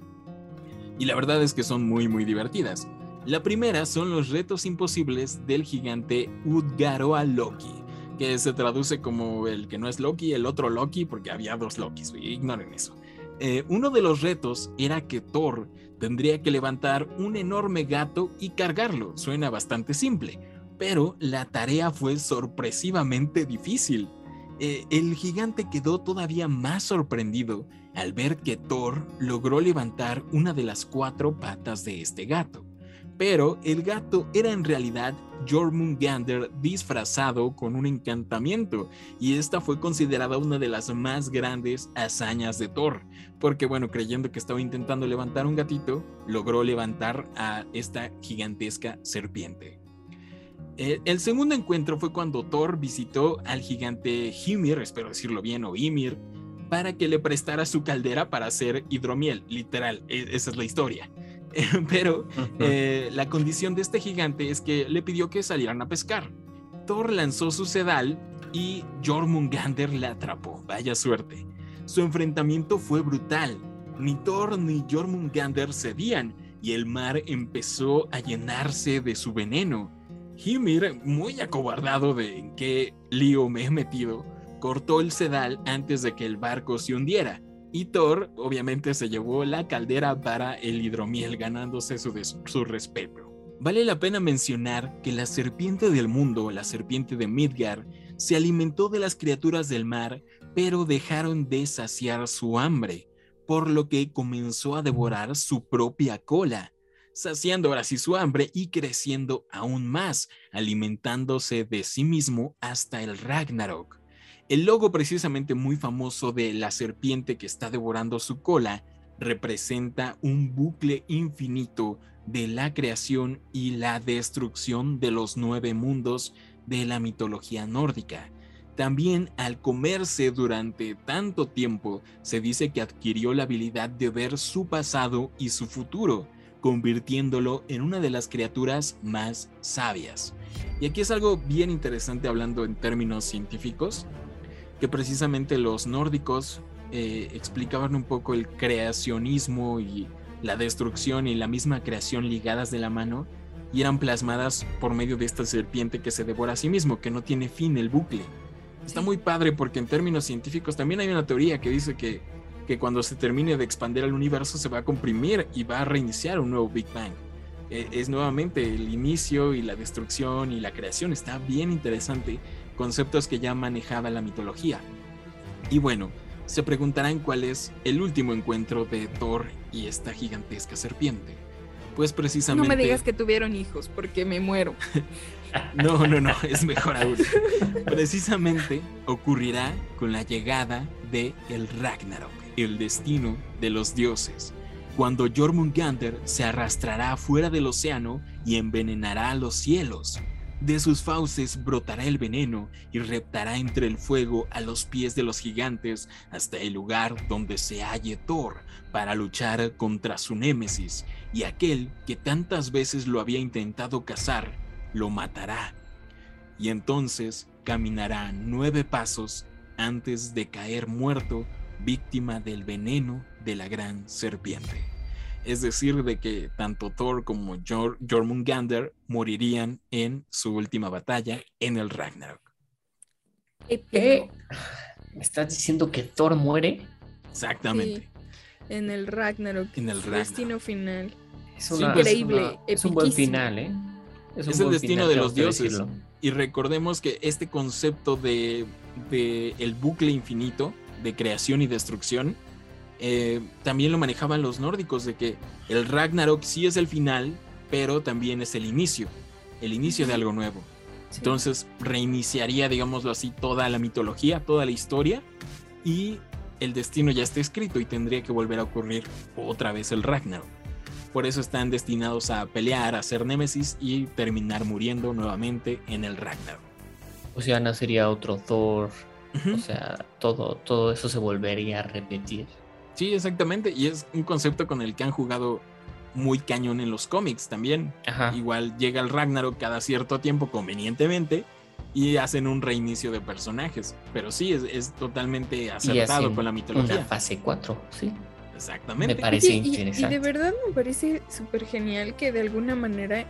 Y la verdad es que son muy muy divertidas. La primera son los retos imposibles del gigante Udgaroa Loki, que se traduce como el que no es Loki, el otro Loki, porque había dos Lokis, ignoren eso. Eh, uno de los retos era que Thor tendría que levantar un enorme gato y cargarlo. Suena bastante simple, pero la tarea fue sorpresivamente difícil. Eh, el gigante quedó todavía más sorprendido al ver que Thor logró levantar una de las cuatro patas de este gato. Pero el gato era en realidad Jormungandr disfrazado con un encantamiento, y esta fue considerada una de las más grandes hazañas de Thor, porque bueno, creyendo que estaba intentando levantar un gatito, logró levantar a esta gigantesca serpiente. Eh, el segundo encuentro fue cuando Thor visitó al gigante Hymir, espero decirlo bien, o Ymir, para que le prestara su caldera para hacer hidromiel, literal, e- esa es la historia. <laughs> Pero eh, la condición de este gigante es que le pidió que salieran a pescar. Thor lanzó su sedal y Jormungandr la atrapó. Vaya suerte. Su enfrentamiento fue brutal. Ni Thor ni Jormungandr cedían y el mar empezó a llenarse de su veneno. Hymir, muy acobardado de en qué lío me he metido, cortó el sedal antes de que el barco se hundiera. Y Thor obviamente se llevó la caldera para el hidromiel ganándose su, respeto. Vale la pena mencionar que la serpiente del mundo, la serpiente de Midgard, se alimentó de las criaturas del mar, pero dejaron de saciar su hambre, por lo que comenzó a devorar su propia cola, saciando ahora sí su hambre y creciendo aún más, alimentándose de sí mismo hasta el Ragnarok. El logo precisamente muy famoso de la serpiente que está devorando su cola representa un bucle infinito de la creación y la destrucción de los nueve mundos de la mitología nórdica. También al comerse durante tanto tiempo, se dice que adquirió la habilidad de ver su pasado y su futuro, convirtiéndolo en una de las criaturas más sabias. Y aquí es algo bien interesante hablando en términos científicos, que precisamente los nórdicos eh, explicaban un poco el creacionismo y la destrucción y la misma creación ligadas de la mano y eran plasmadas por medio de esta serpiente que se devora a sí mismo, que no tiene fin el bucle. Está muy padre porque en términos científicos también hay una teoría que dice que, que cuando se termine de expandir el universo se va a comprimir y va a reiniciar un nuevo Big Bang. eh, es nuevamente el inicio y la destrucción y la creación. Está bien interesante, conceptos que ya manejaba la mitología. Y bueno, se preguntarán cuál es el último encuentro de Thor y esta gigantesca serpiente. Pues precisamente... No me digas que tuvieron hijos, porque me muero. <laughs> no, no, no, es mejor aún. Precisamente ocurrirá con la llegada de el Ragnarok, el destino de los dioses, cuando Jormungandr se arrastrará fuera del océano y envenenará los cielos. De sus fauces brotará el veneno y reptará entre el fuego a los pies de los gigantes hasta el lugar donde se halle Thor para luchar contra su némesis, y aquel que tantas veces lo había intentado cazar, lo matará. Y entonces caminará nueve pasos antes de caer muerto víctima del veneno de la gran serpiente. Es decir, de que tanto Thor como Jor Jormungandr morirían en su última batalla en el Ragnarok. ¿Qué? ¿Me estás diciendo que Thor muere? Exactamente. Sí, en el Ragnarok. En el Ragnarok. destino final. Es, una- increíble, Es un buen final, ¿eh? un Es el destino final, de los dioses. decirlo. Y recordemos que este concepto de, de el bucle infinito de creación y destrucción eh, también lo manejaban los nórdicos de que el Ragnarok sí es el final, pero también es el inicio, el inicio de algo nuevo. Sí. Entonces reiniciaría, digámoslo así, toda la mitología, toda la historia y el destino ya está escrito y tendría que volver a ocurrir otra vez el Ragnarok. Por eso están destinados a pelear, a ser némesis y terminar muriendo nuevamente en el Ragnarok. O sea, nacería otro Thor. O sea, todo, todo eso se volvería a repetir. Sí, exactamente. Y es un concepto con el que han jugado muy cañón en los cómics también. Ajá. Igual llega el Ragnarok cada cierto tiempo convenientemente y hacen un reinicio de personajes. Pero sí, es, es totalmente acertado con la mitología. Una fase 4, sí. Exactamente. Me parece y- y, de verdad me parece súper genial que de alguna manera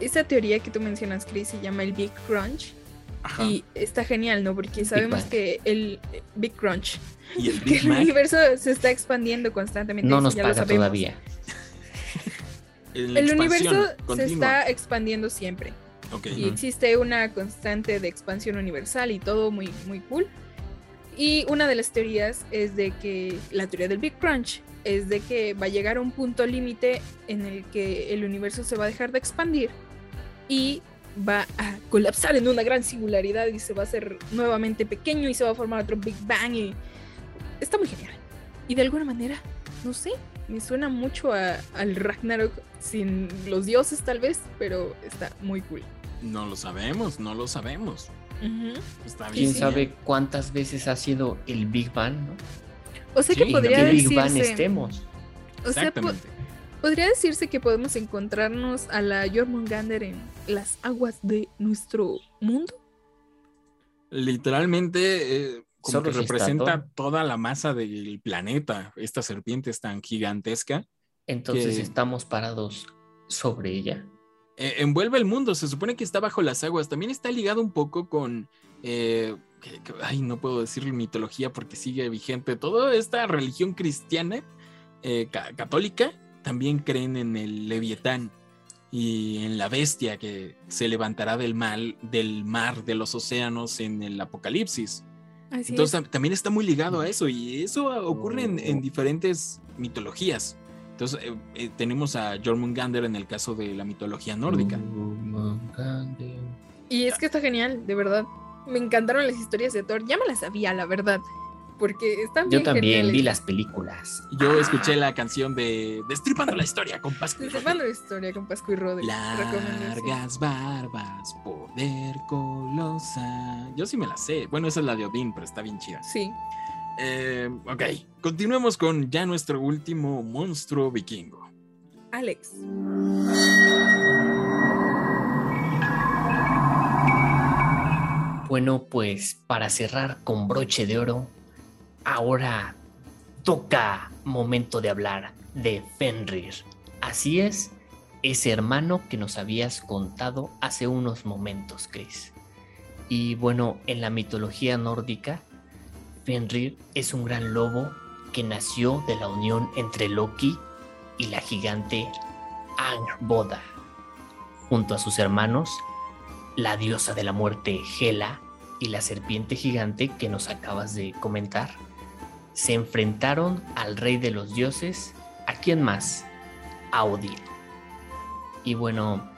esa teoría que tú mencionas, Chris, se llama el Big Crunch. Ajá. Y está genial, ¿no? Porque sabemos que el eh, Big Crunch, Y el <laughs> que el universo se está expandiendo constantemente. No nos ya paga todavía. <laughs> El universo se está expandiendo siempre. Y existe una constante de expansión universal y todo muy, muy cool. Y una de las teorías es de que la teoría del Big Crunch es de que va a llegar a un punto límite en el que el universo se va a dejar de expandir y va a colapsar en una gran singularidad y se va a hacer nuevamente pequeño y se va a formar otro Big Bang y está muy genial. Y de alguna manera, no sé, me suena mucho a- al Ragnarok sin los dioses tal vez, pero está muy cool. No lo sabemos, no lo sabemos. Está bien. ¿Quién sabe cuántas veces ha sido el Big Bang, no? O sea Sí, que ¿en podría ¿Qué Big Bang estemos? o sea, po-. Podría decirse que podemos encontrarnos a la Jormungandr en las aguas de nuestro mundo. Literalmente, eh, como Solo que representa toda la masa del planeta. Esta serpiente es tan gigantesca. Entonces que- estamos parados sobre ella. Eh, envuelve el mundo, se supone que está bajo las aguas. También está ligado un poco con. eh, que- que- ay, no puedo decir mitología porque sigue vigente. Toda esta religión cristiana, eh, ca- católica, también creen en el Leviatán y en la bestia que se levantará del, mal, del mar, de los océanos en el Apocalipsis. Así Entonces es. tam- también está muy ligado a eso y eso ocurre en, en diferentes mitologías. Entonces eh, eh, tenemos a Jormungandr en el caso de la mitología nórdica. Y es que está genial, de verdad. Me encantaron las historias de Thor. Ya me las sabía, la verdad. Porque están Yo bien también geniales. vi las películas. Yo escuché la canción de Destripando la historia con Pascu. y Destripando la historia con Pascu y Rodri. Largas barbas, poder colosa. Yo sí me la sé. Bueno, esa es la de Odín, pero está bien chida. Sí. Eh, ok, continuemos con ya nuestro último monstruo vikingo. Alex. Bueno, pues para cerrar con broche de oro, ahora toca momento de hablar de Fenrir. Así es, ese hermano que nos habías contado hace unos momentos, Chris. Y bueno, en la mitología nórdica, Fenrir es un gran lobo que nació de la unión entre Loki y la gigante Angrboda, junto a sus hermanos, la diosa de la muerte Hela y la serpiente gigante que nos acabas de comentar, se enfrentaron al rey de los dioses, ¿a quién más? A Odín. Y bueno,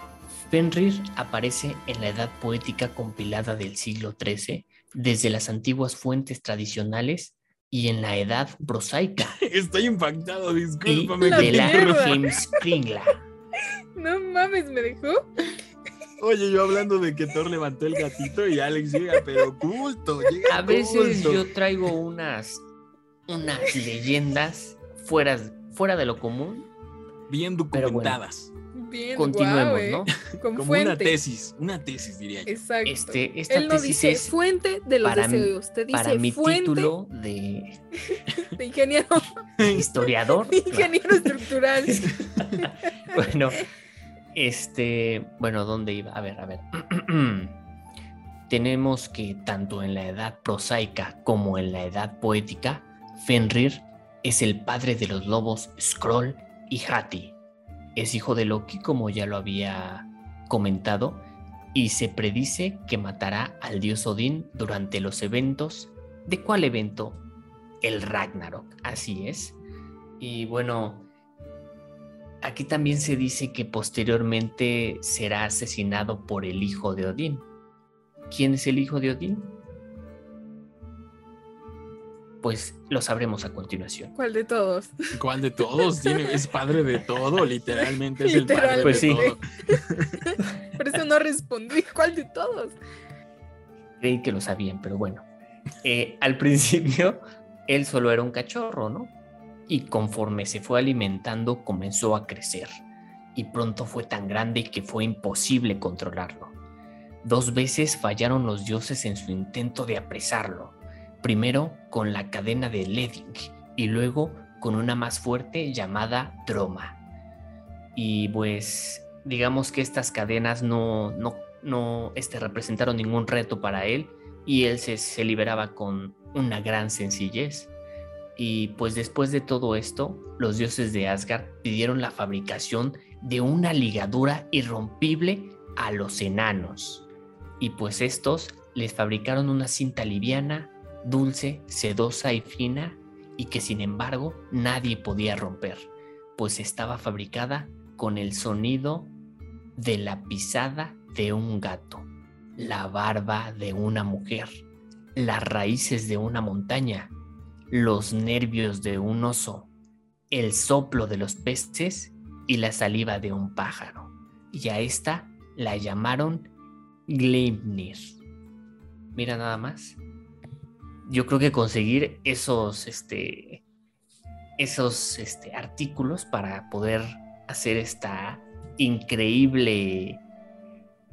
Fenrir aparece en la edad poética compilada del siglo XIII desde las antiguas fuentes tradicionales y en la edad prosaica. <laughs> Estoy impactado, Y discúlpame. La de la. Heimskringla. <laughs> No mames, me dejó. Oye, yo hablando de que Thor levantó el gatito y Alex llega, pero culto, llega A veces culto. yo traigo unas, unas leyendas fuera, fuera de lo común. bien bueno. documentadas. Bien, Continuemos, ¿eh? ¿no? <laughs> Con Como fuente. una tesis, una tesis diría yo. Exacto. Este, esta Él no tesis dice es fuente de los para deseos, te dice para mi fuente título de <laughs> de ingeniero, <laughs> historiador. de ingeniero estructural. bueno, este, bueno, ¿dónde iba? A ver, a ver. <clears throat> Tenemos que tanto en la edad prosaica como en la edad poética, Fenrir es el padre de los lobos Skroll y Hati. Es hijo de Loki, como ya lo había comentado, y se predice que matará al dios Odín durante los eventos. ¿De cuál evento? El Ragnarok, así es. Y bueno, Aquí también se dice que posteriormente será asesinado por el hijo de Odín. ¿Quién es el hijo de Odín? Pues lo sabremos a continuación. ¿Cuál de todos? ¿Cuál de todos? Tiene, es padre de todo, literalmente es el padre. Pues de sí. todo. <laughs> Por eso no respondí. ¿Cuál de todos? Creí que lo sabían, pero bueno. Eh, al <laughs> principio, él solo era un cachorro, ¿no? Y conforme se fue alimentando, comenzó a crecer. Y pronto fue tan grande que fue imposible controlarlo. Dos veces fallaron los dioses en su intento de apresarlo. Primero con la cadena de Leding y luego con una más fuerte llamada Droma. Y pues digamos que estas cadenas no, no, no este, representaron ningún reto para él y él se, se liberaba con una gran sencillez. Y pues después de todo esto, los dioses de Asgard pidieron la fabricación de una ligadura irrompible a los enanos. Y pues estos les fabricaron una cinta liviana, dulce, sedosa y fina, y que sin embargo nadie podía romper, pues estaba fabricada con el sonido de la pisada de un gato, la barba de una mujer, las raíces de una montaña, los nervios de un oso, el soplo de los peces y la saliva de un pájaro. Y a esta la llamaron Gleipnir. Mira nada más. Yo creo que conseguir esos, este, esos este, artículos para poder hacer esta increíble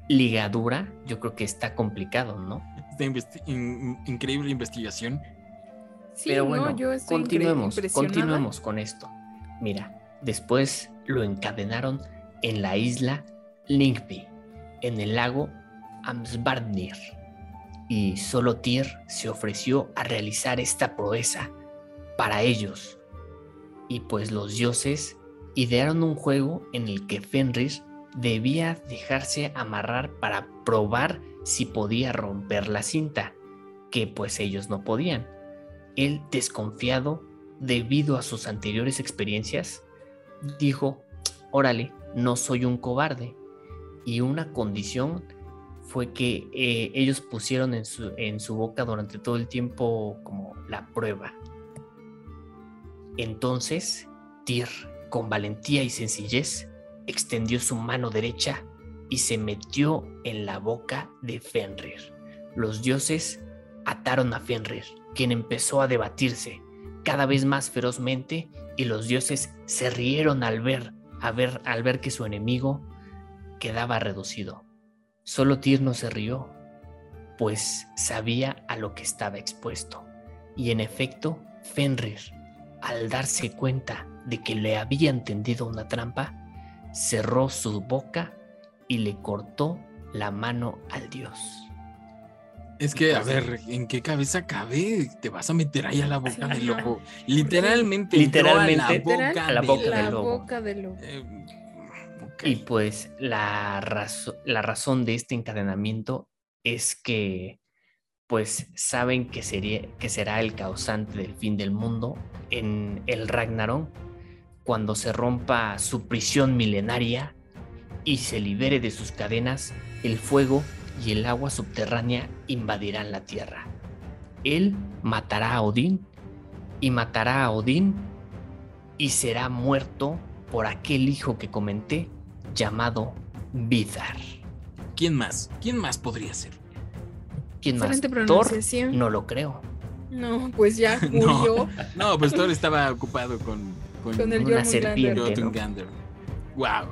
ligadura, yo creo que está complicado, ¿no? Esta investi- in- increíble investigación. Sí, Pero no, bueno, yo estoy incre- continuemos, continuemos con esto. Mira, después lo encadenaron en la isla Lyngby, en el lago Amsbardnir. Y solo Tyr se ofreció a realizar esta proeza para ellos. Y pues los dioses idearon un juego en el que Fenrir debía dejarse amarrar para probar si podía romper la cinta, que pues ellos no podían. Él, desconfiado debido a sus anteriores experiencias, dijo, órale, no soy un cobarde. Y una condición fue que eh, ellos pusieron en su, boca durante todo el tiempo como la prueba. Entonces, Tyr, con valentía y sencillez, extendió su mano derecha y se metió en la boca de Fenrir. Los dioses ataron a Fenrir, quien empezó a debatirse cada vez más ferozmente y los dioses se rieron al ver, ver, al ver que su enemigo quedaba reducido. Solo Tyr no se rió, pues sabía a lo que estaba expuesto. Y en efecto, Fenrir, al darse cuenta de que le habían tendido una trampa, cerró su boca y le cortó la mano al dios. Es que, a Entonces- ver, ¿en qué cabeza cabe? Te vas a meter ahí a la boca del lobo. Literalmente. Literalmente, a la boca, Literal, a la del- boca la del lobo. boca del lobo. Eh, Y pues la, razón de este encadenamiento es que pues saben que, sería, que será el causante del fin del mundo en el Ragnarok cuando se rompa su prisión milenaria y se libere de sus cadenas, el fuego y el agua subterránea invadirán la tierra. Él matará a Odín y matará a Odín y será muerto por aquel hijo que comenté llamado Vidar. ¿Quién más? ¿Quién más podría ser? ¿Quién más? Thor, no lo creo. No, pues ya <laughs> murió No, pues Thor estaba ocupado con, con, con el Una serpiente. Wow.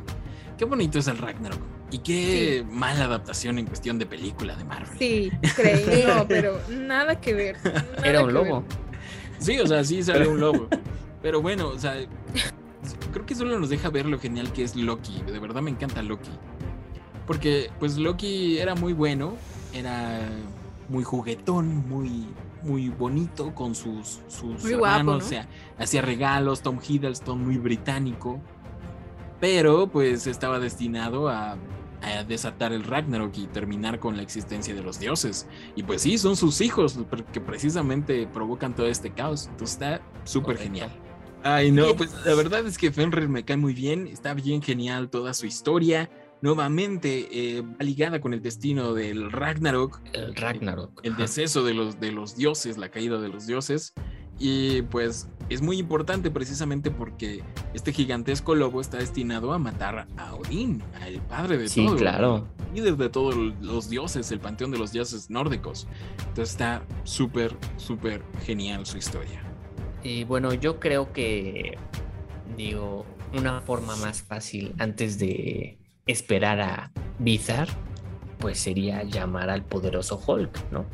Qué bonito es el Ragnarok. Y qué mala adaptación en cuestión de película de Marvel. Sí, creí, <laughs> no, pero nada que ver. nada Era un lobo. ver. Sí, o sea, sí sale un lobo. Pero bueno, o sea, creo que solo nos deja ver lo genial que es Loki. De verdad me encanta Loki. Porque pues Loki era muy bueno, era muy juguetón, muy muy bonito con sus sus Muy guapo, hermanos, ¿no? o sea, hacía regalos, Tom Hiddleston muy británico. Pero pues estaba destinado a, a desatar el Ragnarok y terminar con la existencia de los dioses. Y pues sí, son sus hijos que precisamente provocan todo este caos. Entonces está súper genial. Ay, no, pues la verdad es que Fenrir me cae muy bien, está bien genial toda su historia. Nuevamente eh, va ligada con el destino del Ragnarok, El Ragnarok. el deceso de los, de los dioses, la caída de los dioses. Y pues es muy importante precisamente porque este gigantesco lobo está destinado a matar a Odín, al padre de Sí, todo. claro. Líder de todos los dioses, el panteón de los dioses nórdicos. Entonces está súper, súper genial su historia. Y bueno, yo creo que, digo, una forma más fácil antes de esperar a Bizar, pues sería llamar al poderoso Hulk, ¿no?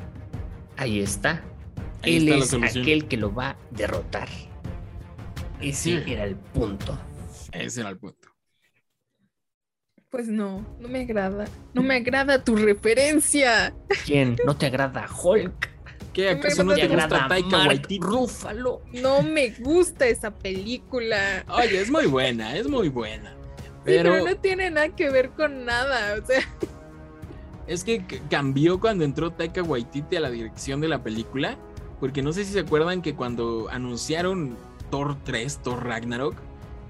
Ahí está. Ahí Él está es aquel que lo va a derrotar. Ese Sí. era el punto. Ese era el punto. Pues no, no me agrada. No me agrada tu referencia. ¿Quién? ¿No te agrada Hulk? ¿Qué acaso no te ¿Te gusta Taika Waititi? Ruffalo? No me gusta esa película. Oye, es muy buena, es muy buena. Sí, Pero no tiene nada que ver con nada. O sea, es que cambió cuando entró Taika Waititi a la dirección de la película. Porque no sé si se acuerdan que cuando anunciaron Thor 3, Thor Ragnarok,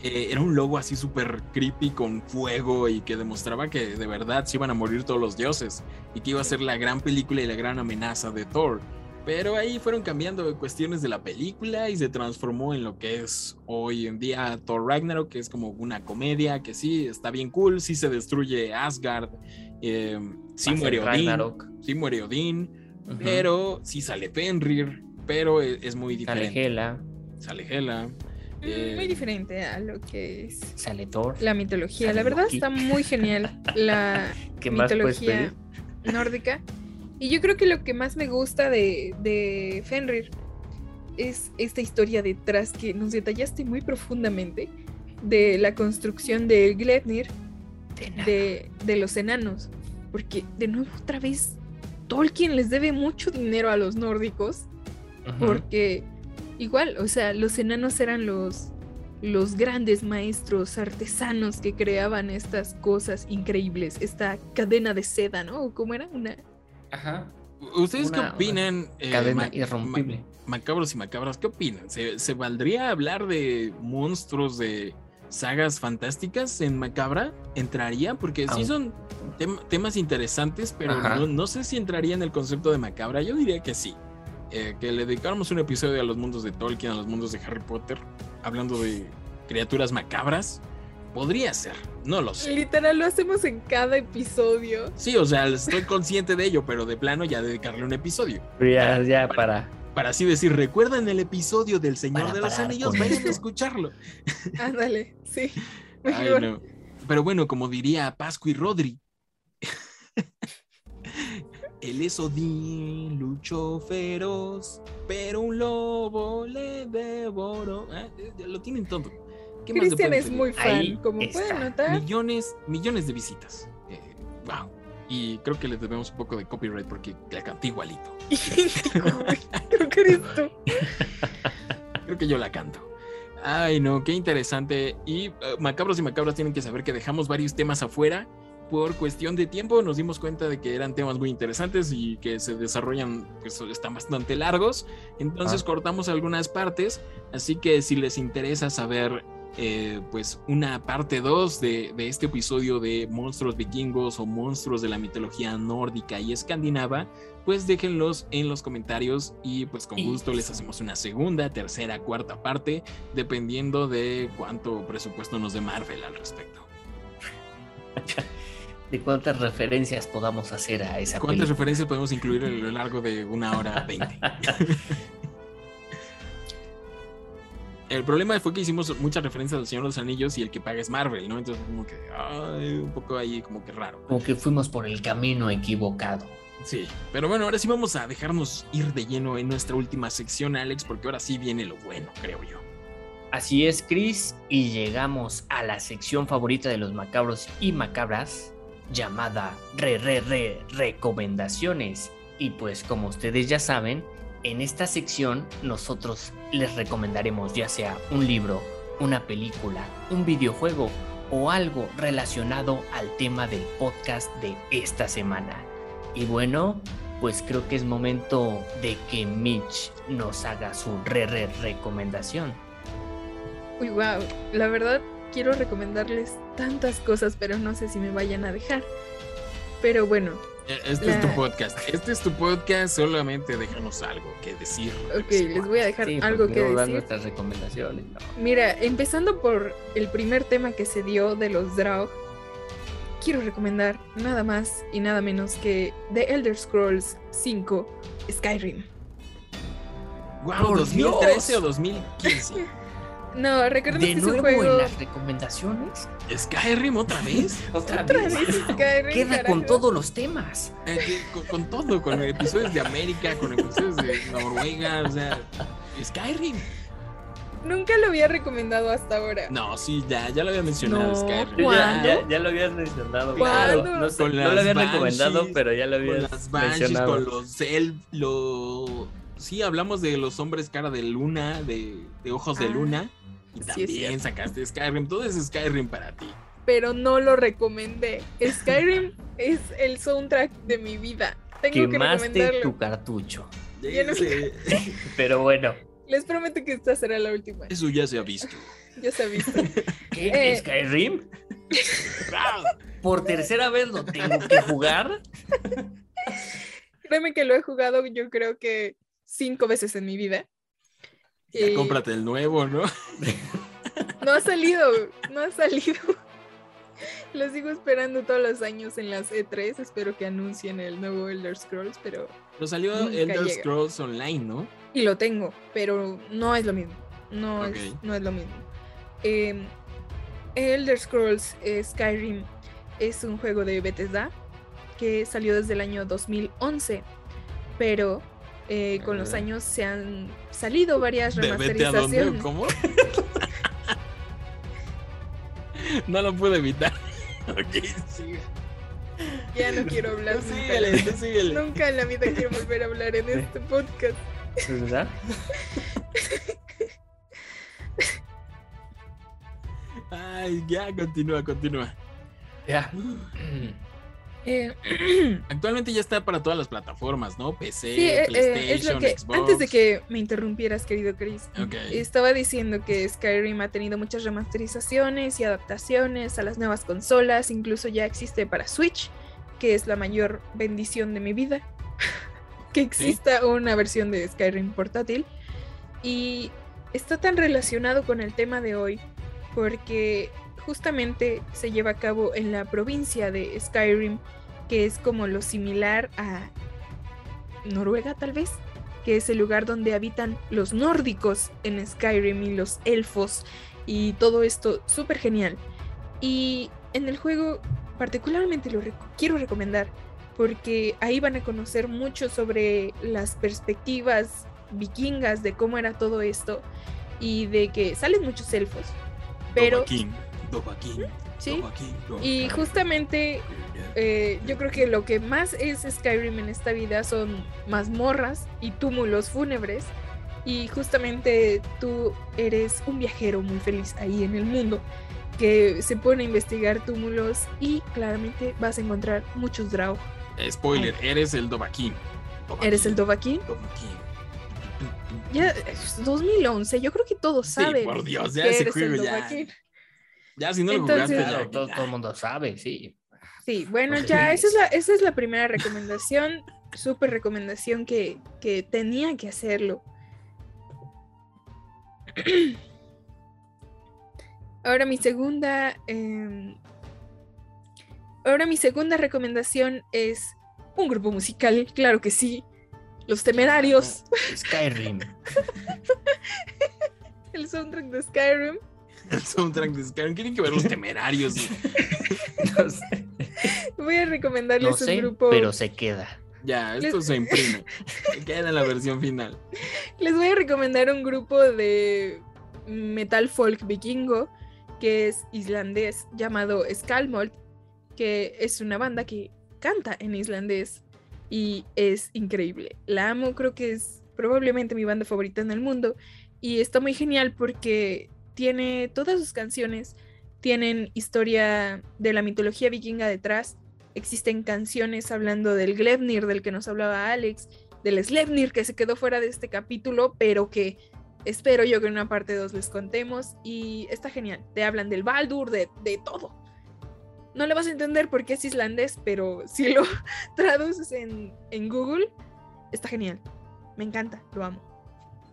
eh, era un logo así súper creepy con fuego y que demostraba que de verdad se iban a morir todos los dioses y que iba a ser la gran película y la gran amenaza de Thor. Pero ahí fueron cambiando cuestiones de la película y se transformó en lo que es hoy en día Thor Ragnarok, que es como una comedia que sí está bien cool, sí se destruye Asgard, eh, sí muere Odín, sí muere Odín, pero sí sale Fenrir, pero es, es muy Sale diferente. Hela, Sale Hela. eh, muy diferente a lo que es sale Thor. la mitología. Sale La verdad Loki. está muy genial la <laughs> ¿Qué más puedes mitología nórdica. Y yo creo que lo que más me gusta de, de Fenrir es esta historia detrás que nos detallaste muy profundamente de la construcción de Gleipnir De de, de los enanos. Porque de nuevo otra vez Tolkien les debe mucho dinero a los nórdicos. Porque igual, o sea, los enanos eran los, los grandes maestros artesanos que creaban estas cosas increíbles. Esta cadena de seda, ¿no? ¿O ¿Cómo era? Una... Ajá. ¿Ustedes Una- qué opinan? eh, Cadena irrompible. ma- macabros y macabras, ¿qué opinan? ¿Se, se valdría hablar de monstruos de sagas fantásticas en Macabra? ¿Entraría? Porque sí son tem- temas interesantes, pero no, no sé si entraría en el concepto de Macabra. Yo diría que sí. Eh, que le dedicáramos un episodio a los mundos de Tolkien, a los mundos de Harry Potter, hablando de criaturas macabras. Podría ser, no lo sé. Literal lo hacemos en cada episodio. Sí, o sea, estoy consciente de ello, pero de plano ya dedicarle un episodio. Pero ya, ya para. Para así decir, ¿recuerdan el episodio del Señor Para de los Anillos? Vayan a escucharlo. <laughs> Ándale, sí. <laughs> Ay, Mejor. no. Pero bueno, como diría Pascu y Rodri. <laughs> Él es Odín, luchó feroz, pero un lobo le devoró. Ah, eh, Lo tienen todo. ¿Qué más le Cristian es muy fan, Ahí como está. pueden notar. Millones, millones de visitas. Eh, wow. Y creo que le debemos un poco de copyright porque la canté igualito. <laughs> Creo que eres tú. Creo que yo la canto. Ay, no, qué interesante. Y uh, macabros y macabras tienen que saber que dejamos varios temas afuera por cuestión de tiempo. Nos dimos cuenta de que eran temas muy interesantes y que se desarrollan, pues están bastante largos. Entonces Ah. cortamos algunas partes. Así que si les interesa saber, eh, pues, una parte 2 de, de este episodio de monstruos vikingos o monstruos de la mitología nórdica y escandinava, pues déjenlos en los comentarios y pues con gusto les hacemos una segunda, tercera, cuarta parte, dependiendo de cuánto presupuesto nos dé Marvel al respecto. <laughs> De cuántas referencias podamos hacer a esa ¿Cuántas película. referencias podemos incluir a lo largo de una hora veinte? <laughs> El problema fue que hicimos muchas referencias al Señor de los Anillos y el que paga es Marvel, ¿no? Entonces como que, ay, un poco ahí como que raro. Como que fuimos por el camino equivocado. Sí, pero bueno, ahora sí vamos a dejarnos ir de lleno en nuestra última sección, Alex, porque ahora sí viene lo bueno, creo yo. Así es, Chris, y llegamos a la sección favorita de los macabros y macabras, llamada Re Re Re Recomendaciones. Y pues como ustedes ya saben, en esta sección nosotros les recomendaremos ya sea un libro, una película, un videojuego o algo relacionado al tema del podcast de esta semana. Y bueno, pues creo que es momento de que Mitch nos haga su re re recomendación. Uy, wow. La verdad, quiero recomendarles tantas cosas, pero no sé si me vayan a dejar. Pero bueno, Este es tu podcast, este es tu podcast, solamente déjanos algo que decir. de ok, les voy a dejar Sí, algo porque que decir. nuestras recomendaciones. ¿no? Mira, empezando por el primer tema que se dio de los Draug, quiero recomendar nada más y nada menos que The Elder Scrolls 5 Skyrim. Wow, ¡Por 2013 Dios! o 2015. <laughs> No, recuerden De que es un nuevo en juego. las recomendaciones. Skyrim otra vez. Otra, <laughs> Otra vez. vez Skyrim, Queda carajo. con todos los temas. Eh, que- con, con todo, con episodios de América, con episodios de Noruega, o sea, Skyrim. Nunca lo había recomendado hasta ahora. No, sí, ya, ya lo había mencionado No, Skyrim. ¿Cuándo? Ya, ya, ya lo habías mencionado. ¿Cuándo? claro. No, sé, Con no lo habías recomendado, pero ya lo Con habías las Banshees, mencionado. con los elf, lo... Sí, hablamos de los hombres cara de luna, de, de ojos de Ah, luna. <laughs> Sí también sacaste Skyrim. Todo es Skyrim para ti. Pero no lo recomendé. Skyrim <laughs> es el soundtrack de mi vida. Tengo que Quemaste recomendarlo. tu cartucho. Ya no- Ese- <laughs> Pero bueno. Les prometo que esta será la última. Eso ya se ha visto. Ya se ha visto. ¿Qué? Eh. ¿Skyrim? Por tercera vez lo tengo que jugar. Créeme que lo he jugado yo creo que cinco veces en mi vida. Ya cómprate el nuevo, ¿no? <laughs> No ha salido, no ha salido. Lo sigo esperando todos los años en las E3. Espero que anuncien el nuevo Elder Scrolls, pero... Pero salió Nunca Elder llega. Scrolls Online, ¿no? Y lo tengo, pero no es lo mismo. No, es, no es lo mismo. Eh, Elder Scrolls Skyrim es un juego de Bethesda que salió desde el año 2011, pero eh, con los Ah. años se han salido varias ¿De vete a dónde remasterizaciones. cómo? <laughs> no lo pude evitar. ok, sigue. Ya no quiero hablar. Tú nunca, síguele, tú síguele. nunca en la vida quiero volver a hablar en este podcast. ¿Verdad? Ay, ya, continúa, continúa. Ya. <clears throat> Eh, <clears throat> Actualmente ya está para todas las plataformas, ¿no? PC, sí, eh, eh, PlayStation, es lo que Xbox. antes de que me interrumpieras, querido Chris, estaba diciendo que Skyrim ha tenido muchas remasterizaciones y adaptaciones a las nuevas consolas, incluso ya existe para Switch, que es la mayor bendición de mi vida, <laughs> que exista una versión de Skyrim portátil. Y está tan relacionado con el tema de hoy porque justamente se lleva a cabo en la provincia de Skyrim, que es como lo similar a Noruega tal vez, que es el lugar donde habitan los nórdicos en Skyrim y los elfos y todo esto súper genial. Y en el juego particularmente lo quiero recomendar porque ahí van a conocer mucho sobre las perspectivas vikingas de cómo era todo esto y de que salen muchos elfos. Pero sí, y justamente eh, yo creo que lo que más es Skyrim en esta vida son mazmorras y túmulos fúnebres. Y justamente tú eres un viajero muy feliz ahí en el mundo que se pone a investigar túmulos y claramente vas a encontrar muchos Draug. Spoiler, eres el Dovahkiin. ¿Eres el? Dovahkiin. Ya, es 2011, yo creo que todos Sí, saben. por Dios, ya que ese eres el ya. Ya si no lo Entonces- jugaste, Claro, ya- todo, el mundo sabe, sí. Sí, bueno, ya esa es la, esa es la primera recomendación, súper recomendación que, que tenía que hacerlo. Ahora mi segunda, em, ahora mi segunda recomendación es un grupo musical, claro que sí, Los Temerarios, Skyrim. <laughs> el soundtrack de Skyrim. El soundtrack de Skyrim. Tienen que ver los temerarios. <laughs> No sé, Voy a recomendarles no sé, un grupo. pero se queda. Ya, esto se imprime. Queda en la versión final. Les voy a recomendar un grupo de metal folk vikingo que es islandés llamado Skalmold, que es una banda que canta en islandés y es increíble. La amo, creo que es probablemente mi banda favorita en el mundo y está muy genial porque tiene todas sus canciones tienen historia de la mitología vikinga detrás. Existen canciones hablando del Glebnir del que nos hablaba Alex, del Slevnir que se quedó fuera de este capítulo, pero que espero yo que en una parte 2 les contemos. Y está genial. Te hablan del Baldur, de, de todo. No le vas a entender porque es islandés, pero si lo <laughs> traduces en, en Google, está genial. Me encanta, lo amo.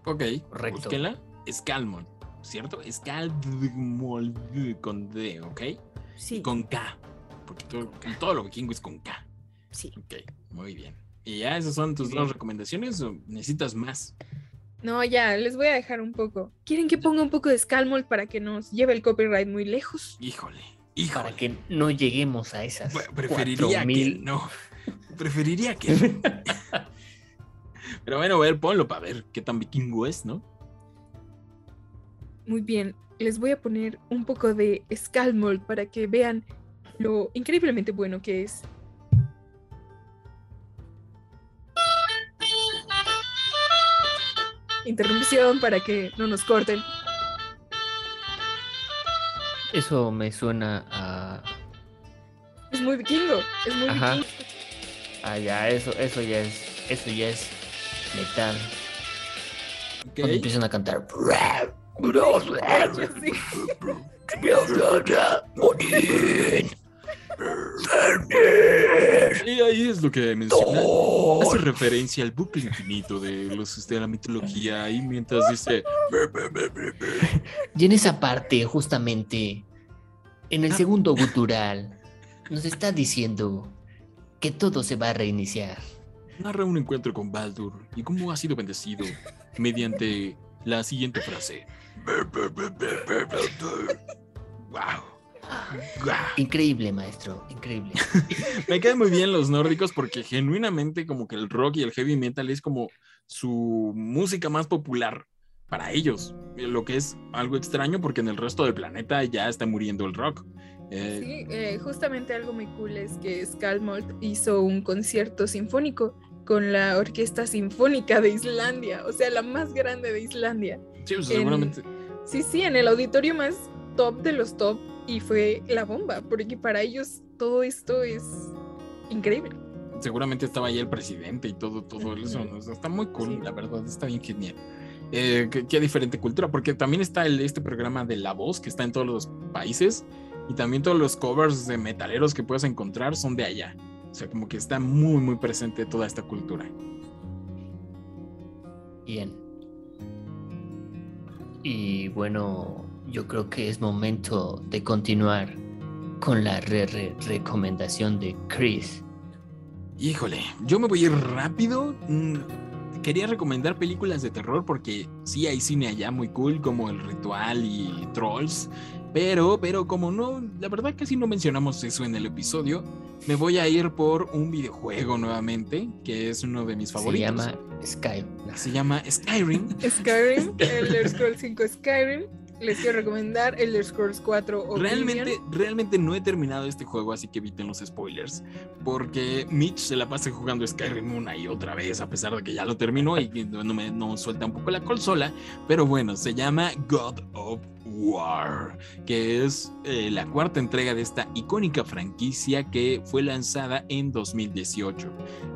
Ok, Correcto. búsquenla. Scalmon, ¿cierto? Scalmon con D, ¿ok? Sí, Y con K. Porque todo, todo lo vikingo es con K. sí. Ok, muy bien. ¿Y ya esas son tus Muy dos recomendaciones o necesitas más? No, ya, les voy a dejar un poco. ¿Quieren que ponga un poco de Scalmold para que nos lleve el copyright muy lejos? Híjole, híjole. Para que no lleguemos a esas Pre- Preferiría que 4000. no. Preferiría que. <laughs> Pero bueno, a ver, ponlo para ver qué tan vikingo es, ¿no? Muy bien, les voy a poner un poco de Scalmold para que vean lo increíblemente bueno que es. Interrupción para que no nos corten. Eso me suena a. Es muy vikingo, es muy Ajá. vikingo. Ah, ya, eso, eso ya es. Eso ya es metal. Cuando empiezan a cantar. Y ahí es lo que menciona. Hace referencia al bucle infinito de los de la mitología y mientras dice Y en esa parte, justamente, en el segundo gutural, nos está diciendo que todo se va a reiniciar. narra un encuentro con Baldur y cómo ha sido bendecido mediante la siguiente frase. Wow. Increíble, maestro, increíble. <laughs> Me quedan muy bien los nórdicos porque genuinamente como que el rock y el heavy metal es como su música más popular para ellos, lo que es algo extraño porque en el resto del planeta ya está muriendo el rock. Eh, Sí, eh, justamente algo muy cool es que Skalmold hizo un concierto sinfónico con la Orquesta Sinfónica de Islandia, o sea, la más grande de Islandia. Sí, pues, en- seguramente Sí, sí, en el auditorio más top de los top y fue la bomba, porque para ellos todo esto es increíble. seguramente estaba ahí el presidente y todo, todo eso. Ujú. ¿no? O sea, está muy cool, Sí. la verdad, está bien genial. Eh, qué, qué diferente cultura, porque también está el, este programa de La Voz que está en todos los países y también todos los covers de metaleros que puedes encontrar son de allá. O sea, como que está muy, muy presente toda esta cultura. Bien. Y bueno, yo creo que es momento de continuar con la re- re- recomendación de Chris. Híjole, yo me voy a ir rápido. Mm, Quería recomendar películas de terror porque sí hay cine allá muy cool como El Ritual y Trolls. Pero, pero como no, la verdad casi no mencionamos eso en el episodio, me voy a ir por un videojuego nuevamente, que es uno de mis Se favoritos. llama Sky. Se llama Skyrim. <laughs> Skyrim, Elder Scrolls 5 Skyrim. Les quiero recomendar Elder Scrolls 4 Oblivion. Realmente, realmente no he terminado este juego, así que eviten los spoilers. Porque Mitch se la pasa jugando Skyrim una y otra vez, a pesar de que ya lo terminó y no me no suelta un poco la consola. Pero bueno, se llama God of War, que es eh, la cuarta entrega de esta icónica franquicia que fue lanzada en 2018.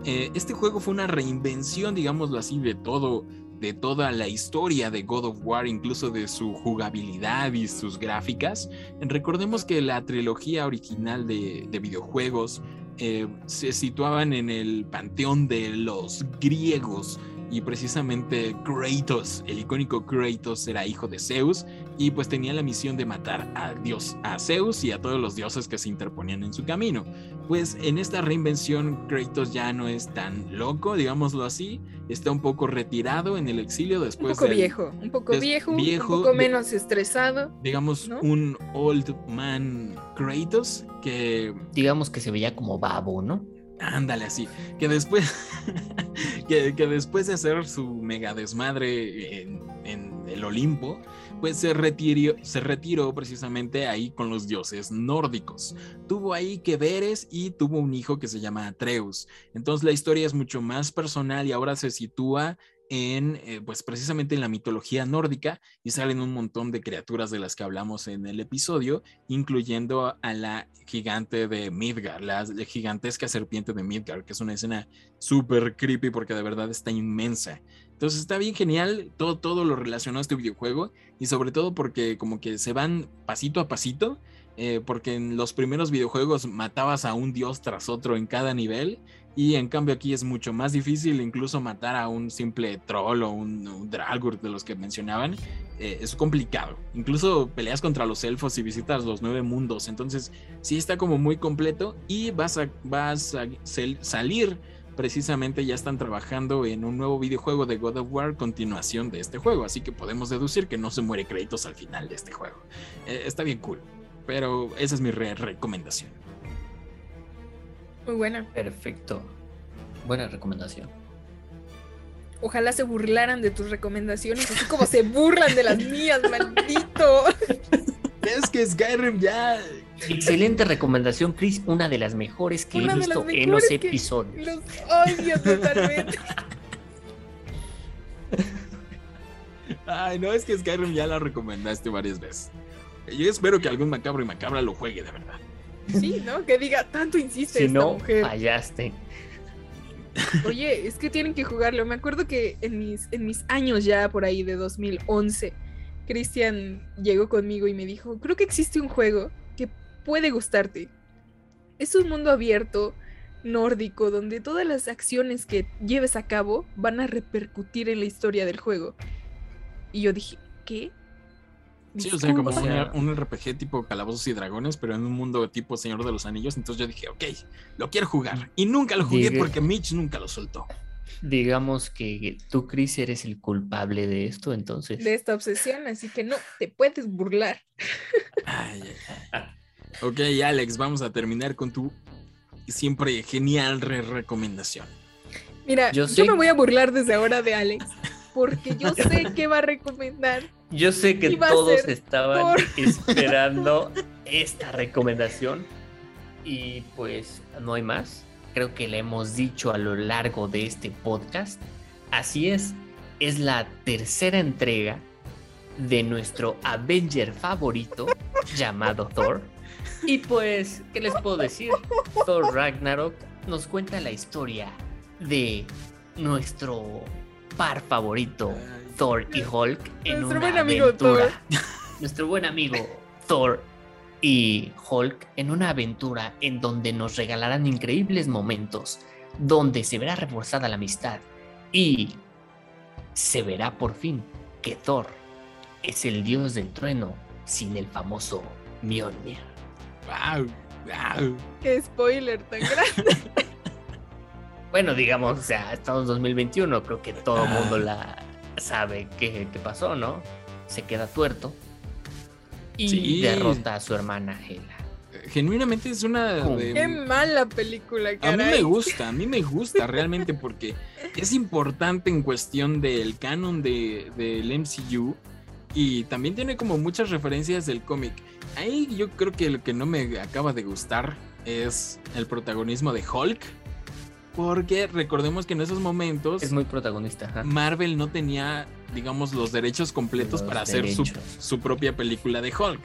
Eh, este juego fue una reinvención, digámoslo así, de todo de toda la historia de God of War, incluso de su jugabilidad y sus gráficas. Recordemos que la trilogía original de, de videojuegos eh, se situaban en el panteón de los griegos y precisamente Kratos, el icónico Kratos era hijo de Zeus y pues tenía la misión de matar a Dios, a Zeus y a todos los dioses que se interponían en su camino. Pues en esta reinvención Kratos ya no es tan loco, digámoslo así, está un poco retirado en el exilio después un poco del- viejo, un poco des- viejo, viejo, un poco de- menos estresado. digamos ¿no? un old man Kratos que Digamos que se veía como babo, ¿no? Ándale así, que después, <laughs> que, después de hacer su mega desmadre en, en el Olimpo, pues se retiró, se retiró precisamente ahí con los dioses nórdicos. Tuvo ahí que veres y tuvo un hijo que se llama Atreus. Entonces la historia es mucho más personal y ahora se sitúa en, eh, pues precisamente en la mitología nórdica y salen un montón de criaturas de las que hablamos en el episodio, incluyendo a la gigante de Midgard, la gigantesca serpiente de Midgard, que es una escena súper creepy porque de verdad está inmensa. Entonces está bien genial todo, todo lo relacionado a este videojuego y sobre todo porque como que se van pasito a pasito, eh, porque en los primeros videojuegos matabas a un dios tras otro en cada nivel y en cambio aquí es mucho más difícil incluso matar a un simple troll o un, un de los que mencionaban. eh, es complicado. Incluso peleas contra los elfos y visitas los nueve mundos. Entonces sí está como muy completo y vas a, vas a salir precisamente ya están trabajando en un nuevo videojuego de God of War continuación de este juego. Así que podemos deducir que no se muere créditos al final de este juego. Eh, está bien cool. Pero esa es mi re- recomendación. Muy buena. Perfecto. Buena recomendación. Ojalá se burlaran de tus recomendaciones, así como se burlan de las mías, maldito. Es que Skyrim ya Excelente recomendación, Chris. Una de las mejores que Una he visto en los episodios. Los odio totalmente. Ay, no, es que Skyrim ya la recomendaste varias veces. Yo espero que algún macabro y macabra lo juegue de verdad. <laughs> Sí, ¿no? Que diga, tanto insiste Si esta no, mujer. fallaste. Oye, es que tienen que jugarlo. Me acuerdo que en mis, en mis años ya por ahí de 2011, Cristian llegó conmigo y me dijo, creo que existe un juego que puede gustarte. Es un mundo abierto, nórdico, donde todas las acciones que lleves a cabo van a repercutir en la historia del juego. Y yo dije, ¿qué? Sí, o sea, como un, RPG tipo Calabozos y Dragones, pero en un mundo tipo Señor de los Anillos. Entonces yo dije, ok, lo quiero jugar. Y nunca lo jugué porque Mitch nunca lo soltó. Digamos que tú, Chris, eres el culpable de esto, entonces. de esta obsesión, así que no, te puedes burlar. Ay, ay, ay. Ok, Alex, vamos a terminar con tu siempre genial re- recomendación. Mira, Yo yo, me voy a burlar desde ahora de Alex, porque yo <laughs> sé que va a recomendar. Yo sé que todos estaban <laughs> <laughs> esperando esta recomendación y pues no hay más. Creo que le hemos dicho a lo largo de este podcast. Así es, es la tercera entrega de nuestro Avenger favorito llamado Thor. Y pues, ¿qué les puedo decir? Thor Ragnarok nos cuenta la historia de nuestro par favorito, Thor y Hulk, en Nuestro una buen amigo aventura. <laughs> Nuestro buen amigo Thor y Hulk en una aventura en donde nos regalarán increíbles momentos, donde se verá reforzada la amistad y se verá por fin que Thor es el dios del trueno sin el famoso Mjolnir. Wow, wow. Qué spoiler tan grande. <laughs> Bueno, digamos, o sea, estamos en 2021, creo que todo el Ah. mundo la sabe qué, qué pasó, ¿no? Se queda tuerto y Sí. derrota a su hermana Hela. Genuinamente es una de- Qué mala película, A mí me gusta, a mí me gusta <laughs> realmente porque es importante en cuestión del canon de, del MCU y también tiene como muchas referencias del cómic. Ahí yo creo que lo que no me acaba de gustar es el protagonismo de Hulk. Porque recordemos que en esos momentos Es muy protagonista. ajá. Marvel no tenía, digamos, los derechos completos Los para hacer su, su propia película de Hulk.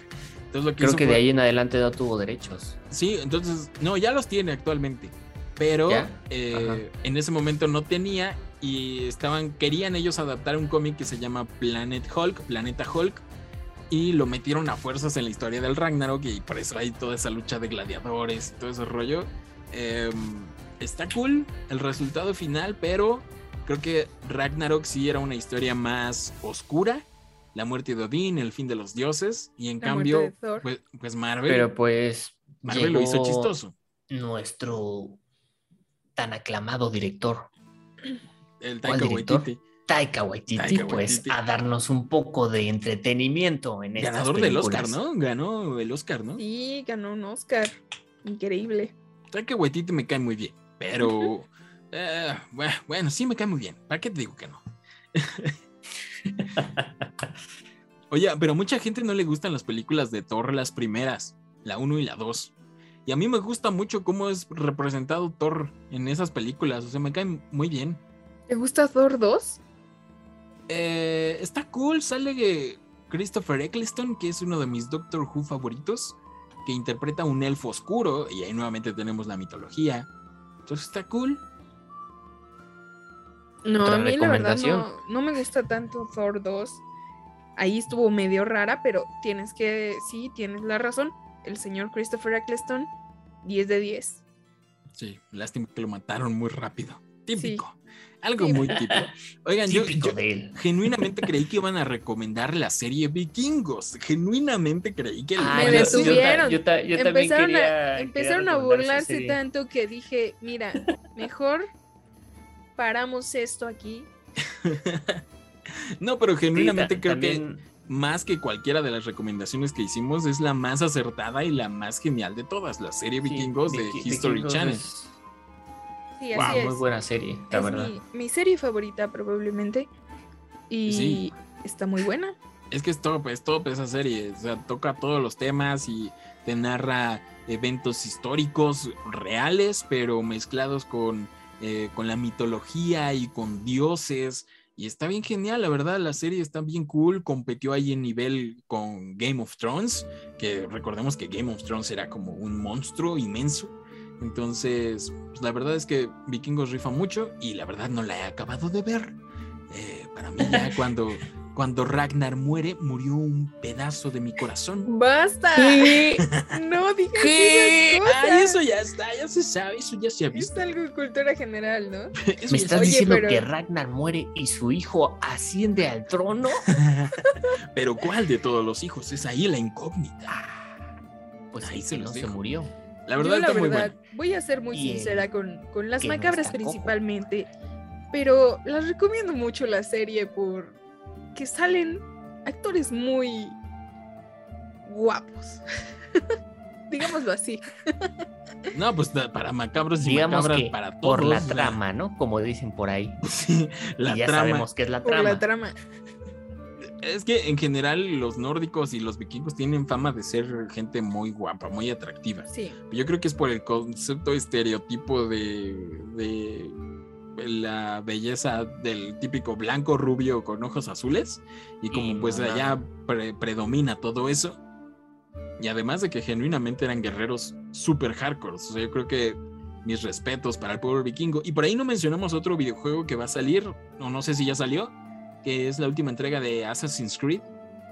Entonces lo que Creo que de ahí en adelante no tuvo derechos. Sí, entonces, no, ya los tiene actualmente. Pero eh, en ese momento no tenía y estaban, querían ellos adaptar un cómic que se llama Planet Hulk, Planeta Hulk, y lo metieron a fuerzas en la historia del Ragnarok y por eso hay toda esa lucha de gladiadores y todo ese rollo. Eh, está cool el resultado final, pero creo que Ragnarok sí era una historia más oscura. La muerte de Odín, el fin de los dioses, y en La cambio, pues, pues Marvel, Pero pues. Marvel lo hizo chistoso. Nuestro tan aclamado director, El ¿Cuál Taika director? Waititi. Taika Waititi, Taika pues Waititi. a darnos un poco de entretenimiento en estas Ganador del Oscar. ¿no? Ganó el Oscar, ¿no? Sí, ganó un Oscar. Increíble. Taika Waititi me cae muy bien, pero eh, bue- bueno, sí me cae muy bien. ¿Para qué te digo que no? <laughs> Oye, pero mucha gente no le gustan las películas de Thor, las primeras, la 1 y la 2. Y a mí me gusta mucho cómo es representado Thor en esas películas, o sea, me cae muy bien. ¿Te gusta Thor 2? Eh, está cool, sale Christopher Eccleston, que es uno de mis Doctor Who favoritos, que interpreta un elfo oscuro, y ahí nuevamente tenemos la mitología. Entonces está cool. No, a mí la verdad no me gusta tanto Thor 2. Ahí estuvo medio rara, pero tienes que, sí, tienes la razón. El señor Christopher Eccleston, 10 de 10. Sí, lástima que lo mataron muy rápido. Típico. Algo muy típico. Oigan, yo, genuinamente creí que iban a recomendar la serie Vikingos. Genuinamente creí que Me yo- detuvieron. Yo, empezaron quería- a, empezaron a burlarse tanto que dije, mira, mejor paramos esto aquí. <laughs> No, pero genuinamente creo también- que más que cualquiera de las recomendaciones que hicimos es la más acertada y la más genial de todas. La serie sí, Vikingos de History Vikingos Channel. es- Sí, Wow, Muy buena serie, la es verdad. mi, mi serie favorita probablemente. Y Sí. está muy buena. Es que es top, es top esa serie. O sea, toca todos los temas y te narra eventos históricos reales, pero mezclados con, eh, con la mitología y con dioses. Y está bien genial, la verdad, la serie está bien cool. Competió ahí en nivel con Game of Thrones, que recordemos que Game of Thrones era como un monstruo inmenso. Entonces, pues, la verdad es que Vikingos rifa mucho y la verdad no la he acabado de ver. Eh, para mí ya <laughs> cuando, cuando Ragnar muere, murió un pedazo de mi corazón. ¡Basta! <laughs> No digas ¿Qué? esas Ay, cosas. eso ya está, ya se sabe, eso ya se ha Es visto. algo de cultura general, ¿no? <laughs> Eso ¿Me estás Oye, diciendo pero- que Ragnar muere y su hijo asciende al trono? Pero ¿cuál de todos los hijos? Es ahí la incógnita. Pues Ahí se no se murió. La verdad Yo, la está muy verdad, bueno. voy a ser muy Y sincera con, con las no macabras principalmente, pero las recomiendo mucho la serie por que salen actores muy guapos. <laughs> Digámoslo así. <laughs> No, pues para macabros y Digamos macabras que para todos. por la trama, ¿no? Como dicen por ahí. <laughs> Sí, la y ya trama. sabemos que es la Por trama. la trama. Es que en general los nórdicos y los vikingos tienen fama de ser gente muy guapa, muy atractiva. Sí. Yo creo que es por el concepto estereotipo de, de la belleza del típico blanco rubio con ojos azules y como Y pues allá pre- predomina todo eso y además de que genuinamente eran guerreros super hardcore, o sea, yo creo que mis respetos para el pueblo vikingo y por ahí no mencionamos otro videojuego que va a salir o no sé si ya salió que es la última entrega de Assassin's Creed